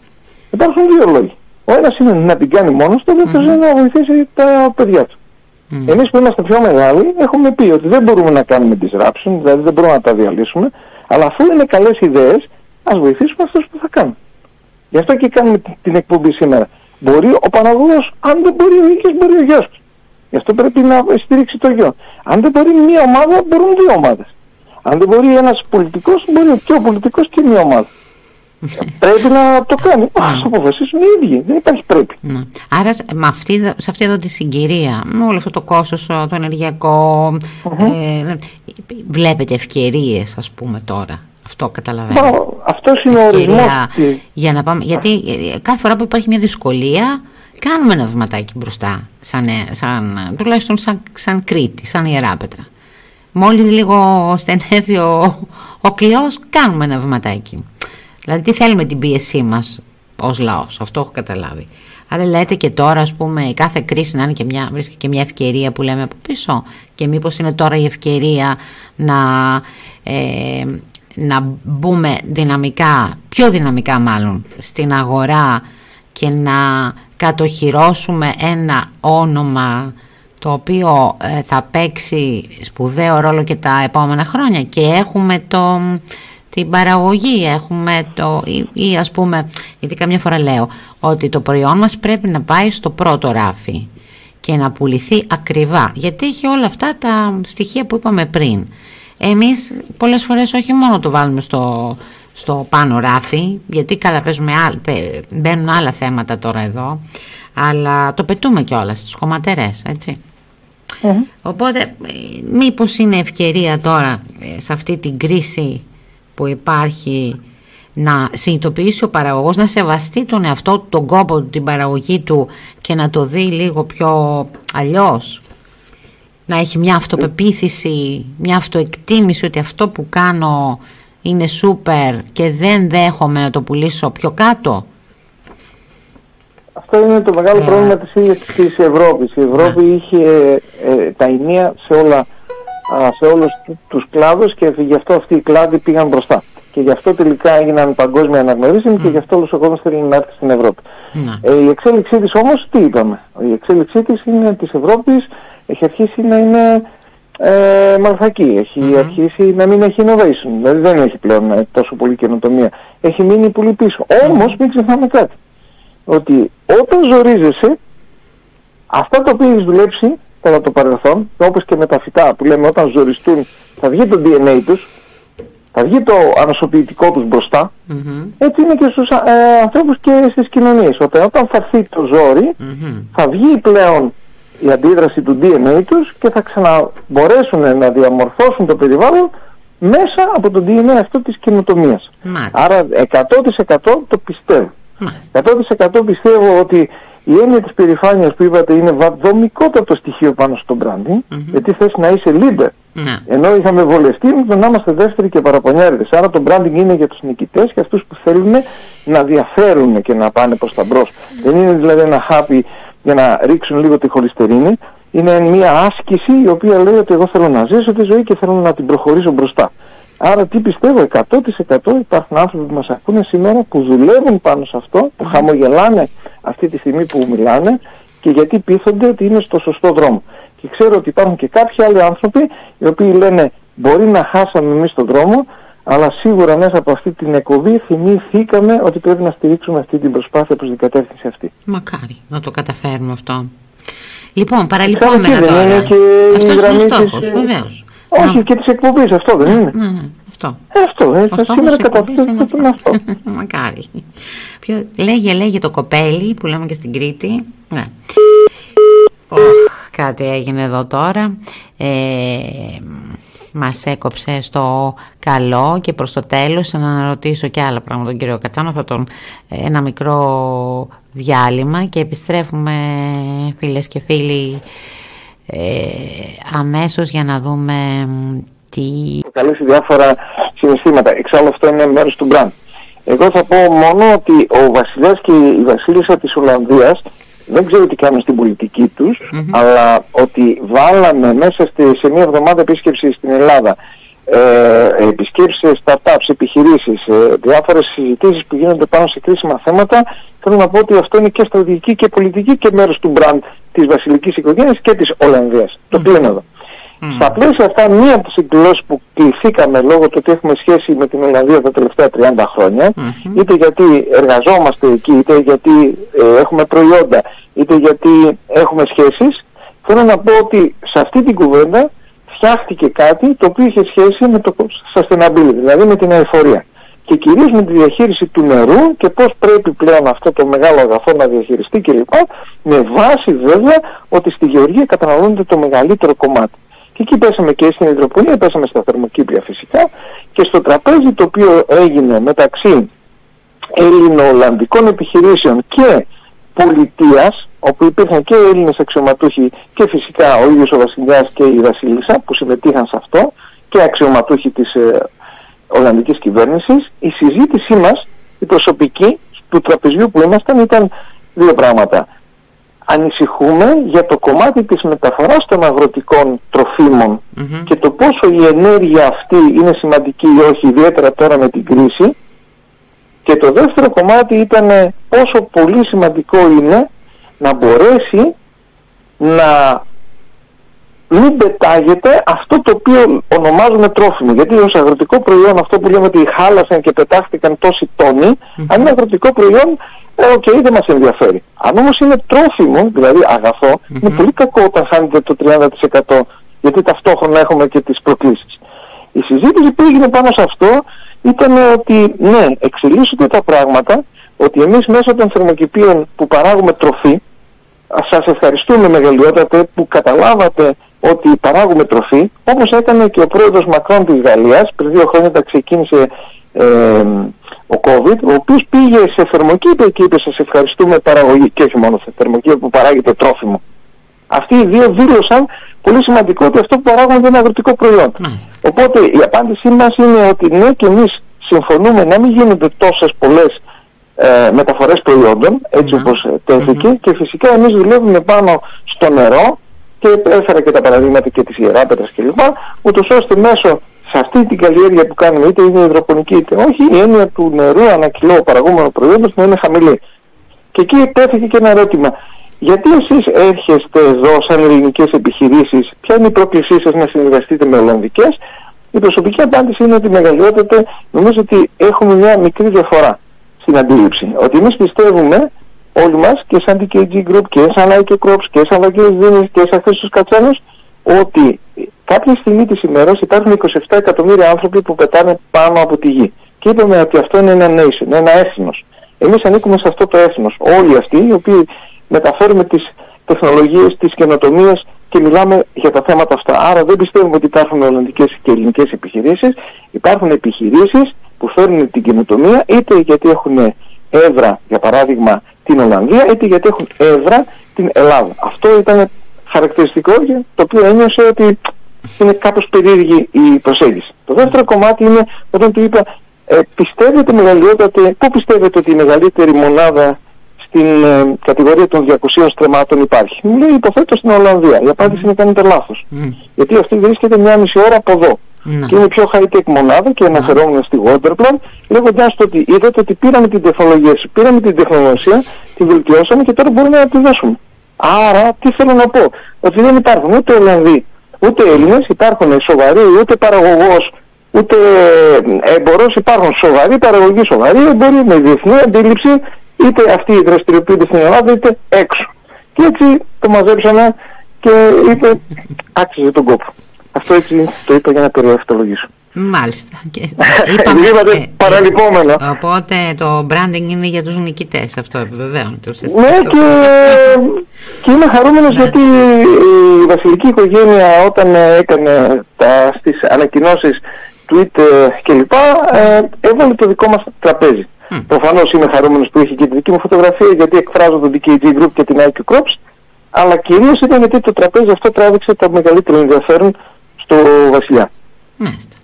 Υπάρχουν δύο λόγοι. Ο ένας είναι να την κάνει μόνος του, ο δεύτερο είναι να βοηθήσει τα παιδιά του. Mm. Εμείς που είμαστε πιο μεγάλοι έχουμε πει ότι δεν μπορούμε να κάνουμε disruption, δηλαδή δεν μπορούμε να τα διαλύσουμε, αλλά αφού είναι καλές ιδέες, ας βοηθήσουμε αυτούς που θα κάνουν. Γι' αυτό και κάνουμε την εκπομπή σήμερα. Μπορεί ο Παναγό, αν δεν μπορεί ο ίδιο, μπορεί ο γιος του. Γι' αυτό πρέπει να στηρίξει το γιο. Αν δεν μπορεί μία ομάδα, μπορούν δύο ομάδες. Αν δεν μπορεί ένας πολιτικός, μπορεί και ο πολιτικός και μία ομάδα πρέπει να το κάνει. Α το αποφασίσουν οι ίδιοι. Δεν υπάρχει πρέπει. Ναι. Άρα με αυτή, σε αυτή εδώ τη συγκυρία, με όλο αυτό το κόστος, το ενεργειακό, ε, βλέπετε ευκαιρίες, ας πούμε τώρα. Αυτό καταλαβαίνω. Αυτό είναι ο ορισμός. Για να πάμε, γιατί ε, κάθε φορά που υπάρχει μια δυσκολία, κάνουμε ένα βηματάκι μπροστά, σαν, ε, σαν, τουλάχιστον σαν, σαν Κρήτη, σαν Ιεράπετρα. Μόλις λίγο στενεύει ο, ο κλειός, κάνουμε ένα βηματάκι. Δηλαδή τι θέλουμε την πίεσή μας ως λαός, αυτό έχω καταλάβει. Αλλά λέτε και τώρα ας πούμε η κάθε κρίση να είναι και μια, βρίσκει και μια ευκαιρία που λέμε από πίσω και μήπως είναι τώρα η ευκαιρία να, ε, να μπούμε δυναμικά, πιο δυναμικά μάλλον στην αγορά και να κατοχυρώσουμε ένα όνομα το οποίο ε, θα παίξει σπουδαίο ρόλο και τα επόμενα χρόνια και έχουμε το την παραγωγή έχουμε το, ή, ή ας πούμε, γιατί καμιά φορά λέω ότι το προϊόν μας πρέπει να πάει στο πρώτο ράφι και να πουληθεί ακριβά γιατί έχει όλα αυτά τα στοιχεία που είπαμε πριν. Εμείς πολλές φορές όχι μόνο το βάλουμε στο, στο πάνω ράφι γιατί καλά παίζουμε, μπαίνουν άλλα θέματα τώρα εδώ αλλά το πετούμε κιόλας στις χωματερές έτσι. Οπότε μήπως είναι ευκαιρία τώρα ε, σε αυτή την κρίση που υπάρχει να συνειδητοποιήσει ο παραγωγός να σεβαστεί τον εαυτό τον κόπο του, την παραγωγή του και να το δει λίγο πιο αλλιώς να έχει μια αυτοπεποίθηση μια αυτοεκτίμηση ότι αυτό που κάνω είναι σούπερ και δεν δέχομαι να το πουλήσω πιο κάτω αυτό είναι το μεγάλο ε. πρόβλημα της ίδιας της Ευρώπης η Ευρώπη ναι. είχε ε, τα ενία σε όλα σε όλους τους κλάδους και γι' αυτό αυτοί οι κλάδοι πήγαν μπροστά. Και γι' αυτό τελικά έγιναν παγκόσμια αναγνωρίσιμοι και γι' αυτό όλος ο κόσμος θέλει να έρθει στην Ευρώπη. Ναι. Ε, η εξέλιξή της όμως, τι είπαμε, η εξέλιξή της είναι της Ευρώπης, έχει αρχίσει να είναι ε, μαλθακή, έχει αρχίσει να μην έχει innovation, δηλαδή δεν έχει πλέον ε, τόσο πολύ καινοτομία, έχει μείνει πολύ πίσω. Όμως μην ξεχνάμε κάτι, ότι όταν ζορίζεσαι, αυτά τα οποία έχεις δουλέψει κατά το παρελθόν, όπως και με τα φυτά που λέμε όταν ζοριστούν θα βγει το DNA τους, θα βγει το ανασωπητικό τους μπροστα έτσι είναι και στους ε, ανθρώπους και στις κοινωνίες. Όταν, όταν θα έρθει το ζόρι, θα βγει πλέον η αντίδραση του DNA τους και θα ξαναμπορέσουν να διαμορφώσουν το περιβάλλον μέσα από το DNA αυτό της καινοτομίας. Άρα 100% το πιστεύω. 100% πιστεύω ότι η έννοια της περηφάνειας που είπατε είναι δομικότατο στοιχείο πάνω στο branding, γιατί θες να είσαι leader. Ναι. Ενώ είχαμε βολευτεί με το να είμαστε δεύτεροι και παραπονιάριδες. Άρα το branding είναι για τους νικητές και αυτούς που θέλουν να διαφέρουν και να πάνε προς τα μπρος. Δεν είναι δηλαδή ένα χάπι για να ρίξουν λίγο τη χολυστερίνη. Είναι μια άσκηση η οποία λέει ότι εγώ θέλω να ζήσω τη ζωή και θέλω να την προχωρήσω μπροστά. Άρα τι πιστεύω, 100% υπάρχουν άνθρωποι που μας ακούνε σήμερα που δουλεύουν πάνω σε αυτό, που χαμογελάνε αυτή τη στιγμή που μιλάνε και γιατί πείθονται ότι είναι στο σωστό δρόμο. Και ξέρω ότι υπάρχουν και κάποιοι άλλοι άνθρωποι οι οποίοι λένε μπορεί να χάσαμε εμείς τον δρόμο, αλλά σίγουρα μέσα από αυτή την εκοβή θυμήθηκαμε ότι πρέπει να στηρίξουμε αυτή την προσπάθεια προς την κατεύθυνση αυτή. Μακάρι να το καταφέρουμε αυτό. Λοιπόν, παραλυπόμενα τώρα. Αυτός είναι ο στόχος, βεβαίως. Όχι, και της εκπομπής, αυτό δεν είναι. Ναι, ναι, αυτό. Ε, αυτό, ε, σήμερα καταφέρουμε αυτό. Μακάρι. Ποιο, λέγε, λέγε το κοπέλι που λέμε και στην Κρήτη. Ναι. κάτι έγινε εδώ τώρα. Ε, μας έκοψε στο καλό και προς το τέλος να αναρωτήσω και άλλα πράγματα τον κύριο Κατσάνο θα τον ένα μικρό διάλειμμα και επιστρέφουμε φίλες και φίλοι ε, αμέσως για να δούμε τι... Προκαλέσει διάφορα συναισθήματα. Εξάλλου αυτό είναι μέρος του μπραντ. Εγώ θα πω μόνο ότι ο βασιλιάς και η βασίλισσα της Ολλανδίας δεν ξέρω τι κάνουν στην πολιτική τους, αλλά ότι βάλαμε μέσα σε μια εβδομάδα επίσκεψη στην Ελλάδα ε, επισκέψεις σε startups, επιχειρήσεις, ε, διάφορες συζητήσεις που γίνονται πάνω σε κρίσιμα θέματα, θέλω να πω ότι αυτό είναι και στρατηγική και πολιτική και μέρος του brand της βασιλικής οικογένειας και της Ολλανδίας. Το πλήνω εδώ. Στα πλαίσια αυτά, μία από τις εκδηλώσεις που κληθήκαμε λόγω του ότι έχουμε σχέση με την Ολλανδία τα τελευταία 30 χρόνια, είτε γιατί εργαζόμαστε εκεί, είτε γιατί ε, έχουμε προϊόντα, είτε γιατί έχουμε σχέσεις, θέλω να πω ότι σε αυτή την κουβέντα φτιάχτηκε κάτι το οποίο είχε σχέση με το sustainability, δηλαδή με την αεφορία. Και κυρίως με τη διαχείριση του νερού και πώς πρέπει πλέον αυτό το μεγάλο αγαθό να διαχειριστεί κλπ. Με βάση βέβαια ότι στη γεωργία καταναλώνεται το μεγαλύτερο κομμάτι. Και εκεί πέσαμε και στην υδροπονία, πέσαμε στα θερμοκήπια φυσικά και στο τραπέζι το οποίο έγινε μεταξύ ελληνο-ολλανδικών επιχειρήσεων και πολιτείας όπου υπήρχαν και Έλληνες αξιωματούχοι και φυσικά ο ίδιος ο Βασιλιάς και η Βασίλισσα που συμμετείχαν σε αυτό και αξιωματούχοι της ε, Ολλανδικής κυβέρνησης, η συζήτησή μας, η προσωπική του τραπεζιού που ήμασταν ήταν δύο πράγματα. Ανησυχούμε για το κομμάτι της μεταφοράς των αγροτικών και το πόσο η ενέργεια αυτή είναι σημαντική ή όχι, ιδιαίτερα τώρα με την κρίση. Και το δεύτερο κομμάτι ήταν πόσο πολύ σημαντικό είναι να μπορέσει να μην πετάγεται αυτό το οποίο ονομάζουμε τρόφιμο. Γιατί ως αγροτικό προϊόν αυτό που λέμε ότι χάλασαν και πετάχτηκαν τόσοι τόνοι, αν είναι αγροτικό προϊόν, ε, ok, okay, δεν μας ενδιαφέρει. Αν όμως είναι τρόφιμο, δηλαδή είναι πολύ κακό όταν χάνεται το 30% γιατί ταυτόχρονα έχουμε και τις προκλήσεις. Η συζήτηση που έγινε πάνω σε αυτό ήταν ότι ναι, εξελίσσονται τα πράγματα, ότι εμείς μέσω των θερμοκηπίων που παράγουμε τροφή, σας ευχαριστούμε μεγαλειότατε που καταλάβατε ότι παράγουμε τροφή, όπως έκανε και ο πρόεδρος Μακρόν της Γαλλίας, πριν δύο χρόνια τα ξεκίνησε ε, ο COVID, ο οποίος πήγε σε θερμοκήπια και είπε σας ευχαριστούμε παραγωγή και όχι μόνο σε θερμοκήπια που παράγεται τρόφιμο. Αυτοί οι δύο δήλωσαν πολύ σημαντικό ότι αυτό που παράγουμε δεν είναι αγροτικό προϊόν. Οπότε η απάντησή μας είναι ότι ναι και εμείς συμφωνούμε να μην γίνονται τόσες πολλές ε, μεταφορές προϊόντων, έτσι όπως τέθηκε, και φυσικά εμείς δουλεύουμε πάνω στο νερό και έφερα και τα παραδείγματα και της ιεράπετας κλπ. Ούτως ώστε μέσω σε αυτή την καλλιέργεια που κάνουμε είτε είναι υδροπονική είτε όχι, η έννοια του νερού ανά κιλό παραγόμενος προϊόντος να είναι χαμηλή. Και εκεί τέθηκε και ένα ερώτημα. Γιατί εσείς έρχεστε εδώ σαν ελληνικές επιχειρήσεις, ποια είναι η πρόκλησή σας να συνεργαστείτε με Ολλανδικές; Η προσωπική απάντηση είναι ότι μεγαλειότατε νομίζω ότι έχουμε μια μικρή διαφορά στην αντίληψη. Ότι εμείς πιστεύουμε όλοι μας και σαν DKG Group και σαν Like Crops και σαν Βαγγέλης Δήμης και σαν Χρήστος Κατσάνος ότι κάποια στιγμή της ημέρας υπάρχουν 27 εκατομμύρια άνθρωποι που πετάνε πάνω από τη γη. Και είπαμε ότι αυτό είναι ένα nation, ένα έθνος. Εμείς ανήκουμε σε αυτό το έθνος. Όλοι αυτοί οι οποίοι μεταφέρουμε τις τεχνολογίες, τις καινοτομίες και μιλάμε για τα θέματα αυτά. Άρα δεν πιστεύουμε ότι υπάρχουν ολλανδικές και ελληνικές επιχειρήσεις. Υπάρχουν επιχειρήσεις που φέρνουν την καινοτομία είτε γιατί έχουν έδρα, για παράδειγμα, την Ολλανδία, είτε γιατί έχουν έδρα την Ελλάδα. Αυτό ήταν χαρακτηριστικό το οποίο ένιωσε ότι είναι κάπως περίεργη η προσέγγιση. Το δεύτερο κομμάτι είναι όταν του είπα ε, πιστεύετε μεγαλειότατε, πού πιστεύετε ότι η μεγαλύτερη μονάδα στην ε, κατηγορία των 200 στρεμάτων υπάρχει; Μου λέει υποθέτω στην Ολλανδία. Η απάντηση είναι κάνετε λάθος. Γιατί αυτή βρίσκεται μια μισή ώρα από εδώ. Mm. Και είναι πιο high-tech μονάδα και αναφερόμουν στη Waterplan λέγοντας ότι είδατε ότι πήραμε την τεχνολογία, πήραμε την τεχνολογία, τη βελτιώσαμε και τώρα μπορούμε να τη δώσουμε. Άρα τι θέλω να πω, ότι δεν υπάρχουν ούτε Ολλανδοί ούτε Έλληνες, υπάρχουν σοβαροί, ούτε παραγωγός, ούτε εμπορός, υπάρχουν σοβαροί παραγωγοί, σοβαροί εμποροί με διεθνή αντίληψη είτε αυτοί δραστηριοποιούνται στην Ελλάδα είτε έξω. Και έτσι το μαζέψαμε και είπε άξιζε τον κόπο. Αυτό έτσι το είπα για να περιευθολογήσω. Μάλιστα. Και είπαμε, Είπατε ε, παραλυπόμενο. Οπότε το branding είναι για τους νικητές, αυτό επιβεβαίωνεται. Ναι και, και είμαι χαρούμενος ναι. γιατί η βασιλική οικογένεια όταν έκανε τα, στις ανακοινώσεις tweet κλπ ε, έβαλε το δικό μας τραπέζι. Mm. Προφανώς είμαι χαρούμενος που είχε και τη δική μου φωτογραφία γιατί εκφράζω τον DKG Group και την IQ Crops αλλά κυρίως ήταν γιατί το τραπέζι αυτό τράβηξε το μεγαλύτερο ενδιαφέρον στο βασιλιά. Μάλιστα.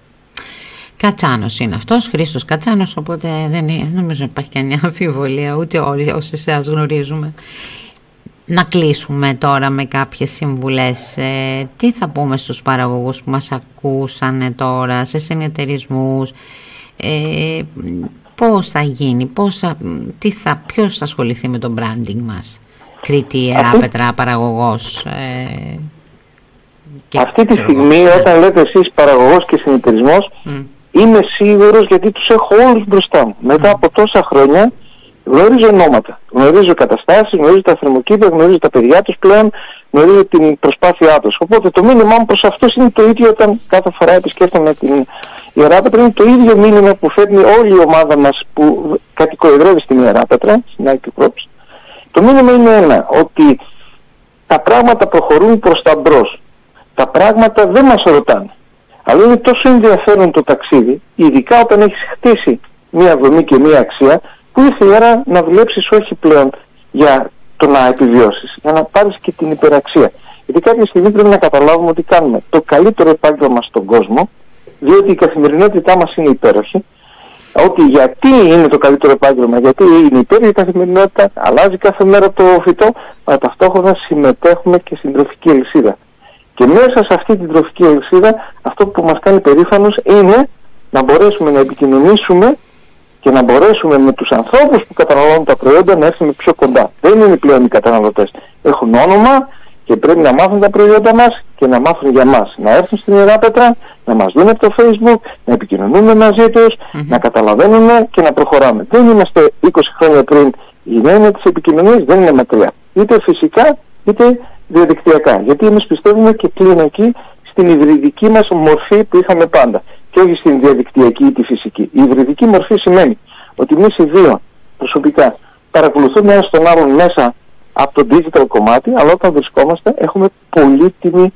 Κατσάνος είναι αυτός, Χρήστος Κατσάνος, οπότε δεν είναι, νομίζω υπάρχει κανένα αμφιβολία, ούτε όλοι όσοι εσά γνωρίζουμε. Να κλείσουμε τώρα με κάποιες συμβουλές. Ε, τι θα πούμε στους παραγωγούς που μας ακούσανε τώρα, σε συνεταιρισμούς, ε, πώς θα γίνει, πώς θα, τι θα, ποιος θα ασχοληθεί με το branding μας. Κρήτη, Ιεράπετρα, παραγωγός. Ε, Αυτή τη στιγμή όταν λέτε εσείς παραγωγός και συνεταιρισμός, είμαι σίγουρος γιατί τους έχω όλους μπροστά μου. Μετά από τόσα χρόνια γνωρίζω ονόματα, γνωρίζω καταστάσεις, γνωρίζω τα θερμοκήπια, γνωρίζω τα παιδιά τους πλέον, γνωρίζω την προσπάθειά τους. Οπότε το μήνυμά μου προς αυτούς είναι το ίδιο όταν κάθε φορά επισκέφτομαι την Ιεράπετρα, είναι το ίδιο μήνυμα που φέρνει όλη η ομάδα μας που κατοικοεδρεύει στην Ιεράπετρα, στην Άκη Crops. Το μήνυμα είναι ένα, ότι τα πράγματα προχωρούν προς τα μπρος. Τα πράγματα δεν μας ρωτάνε. Αλλά είναι τόσο ενδιαφέρον το ταξίδι, ειδικά όταν έχεις χτίσει μία δομή και μία αξία, που ήρθε η ώρα να δουλέψεις όχι πλέον για το να επιβιώσεις, για να πάρεις και την υπεραξία. Γιατί κάποια στιγμή πρέπει να καταλάβουμε ότι κάνουμε το καλύτερο επάγγελμα στον κόσμο, διότι η καθημερινότητά μας είναι υπέροχη, ότι γιατί είναι το καλύτερο επάγγελμα, γιατί είναι υπέροχη η καθημερινότητα, αλλάζει κάθε μέρα το φυτό, αλλά ταυτόχρονα συμμετέχουμε και στην τροφική αλυσίδα. Και μέσα σε αυτή την τροφική αλυσίδα αυτό που μας κάνει περήφανος είναι να μπορέσουμε να επικοινωνήσουμε και να μπορέσουμε με τους ανθρώπους που καταναλώνουν τα προϊόντα να έρθουμε πιο κοντά. Δεν είναι πλέον οι καταναλωτές. Έχουν όνομα και πρέπει να μάθουν τα προϊόντα μας και να μάθουν για μας. Να έρθουν στην Ιεράπετρα, να μας δουν από το facebook, να επικοινωνούμε μαζί τους, να καταλαβαίνουν και να προχωράμε. Δεν είμαστε 20 χρόνια πριν. Η νέα της επικοινωνίας δεν είναι μακριά. Είτε φυσικά είτε διαδικτυακά. Γιατί εμείς πιστεύουμε και κλινική στην υβριδική μας μορφή που είχαμε πάντα και όχι στην διαδικτυακή ή τη φυσική. Η υβριδική μορφή σημαίνει ότι εμείς οι δύο προσωπικά παρακολουθούμε ένα τον άλλον μέσα από το digital κομμάτι, αλλά όταν βρισκόμαστε έχουμε πολύτιμη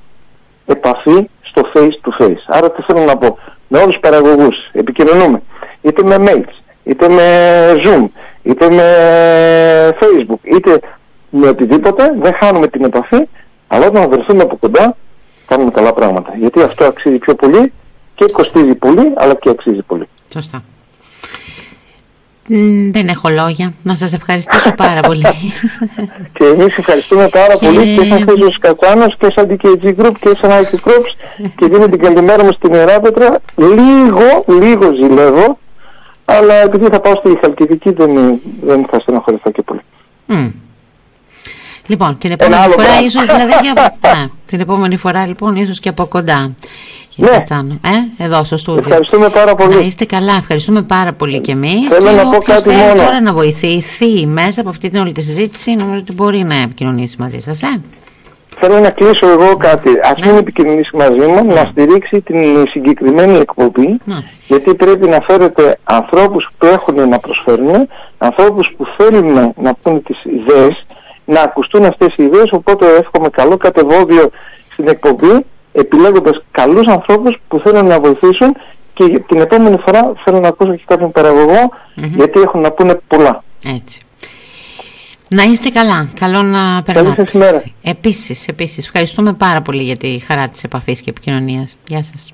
επαφή στο face to face. Άρα τι θέλω να πω, με όλους τους παραγωγούς επικοινωνούμε, είτε με mails, είτε με zoom, είτε με facebook, είτε με οτιδήποτε, δεν χάνουμε την επαφή, αλλά όταν βρεθούμε από κοντά κάνουμε καλά πράγματα. Γιατί αυτό αξίζει πιο πολύ και κοστίζει πολύ, αλλά και αξίζει πολύ. Σωστά. δεν έχω λόγια. Να σας ευχαριστήσω πάρα πολύ. και εμείς ευχαριστούμε πάρα πολύ και σαν Χρήστος Κατσάνος και σαν DKG Group και σαν IT Groups και δίνω την καλημέρα μου στην Ιεράπετρα. Λίγο, λίγο ζηλεύω, αλλά επειδή θα πάω στη Χαλκιδική δεν, δεν θα στεναχωρηθώ και πολύ. Λοιπόν, την επόμενη φορά ίσως δηλαδή και από... ναι, την επόμενη φορά λοιπόν ίσως και από κοντά. Ναι. ε, εδώ στο στούντιο. Ευχαριστούμε πάρα πολύ. Να είστε καλά, ευχαριστούμε πάρα πολύ και εμείς. Θέλω και να πω κάτι μόνο. τώρα να βοηθηθεί μέσα από αυτή την όλη τη συζήτηση, νομίζω ότι μπορεί να επικοινωνήσει μαζί σας, ε. Θέλω να κλείσω εγώ κάτι. Α ναι. μην επικοινωνήσει μαζί μου, να ναι. στηρίξει την συγκεκριμένη εκπομπή, ναι. γιατί πρέπει να φέρετε ανθρώπους που έχουν να προσφέρουν, ανθρώπους που θέλουν να πούνε τις ιδέες, να ακουστούν αυτές οι ιδέες, οπότε εύχομαι καλό κατεβόδιο στην εκπομπή, επιλέγοντας καλούς ανθρώπους που θέλουν να βοηθήσουν και την επόμενη φορά θέλω να ακούσω και κάποιον γιατί έχουν να πούνε πολλά. Έτσι. Να είστε καλά. Καλό να περνάτε. Καλή σας ημέρα. Επίσης, επίσης. Ευχαριστούμε πάρα πολύ για τη χαρά της επαφής και επικοινωνίας. Γεια σας.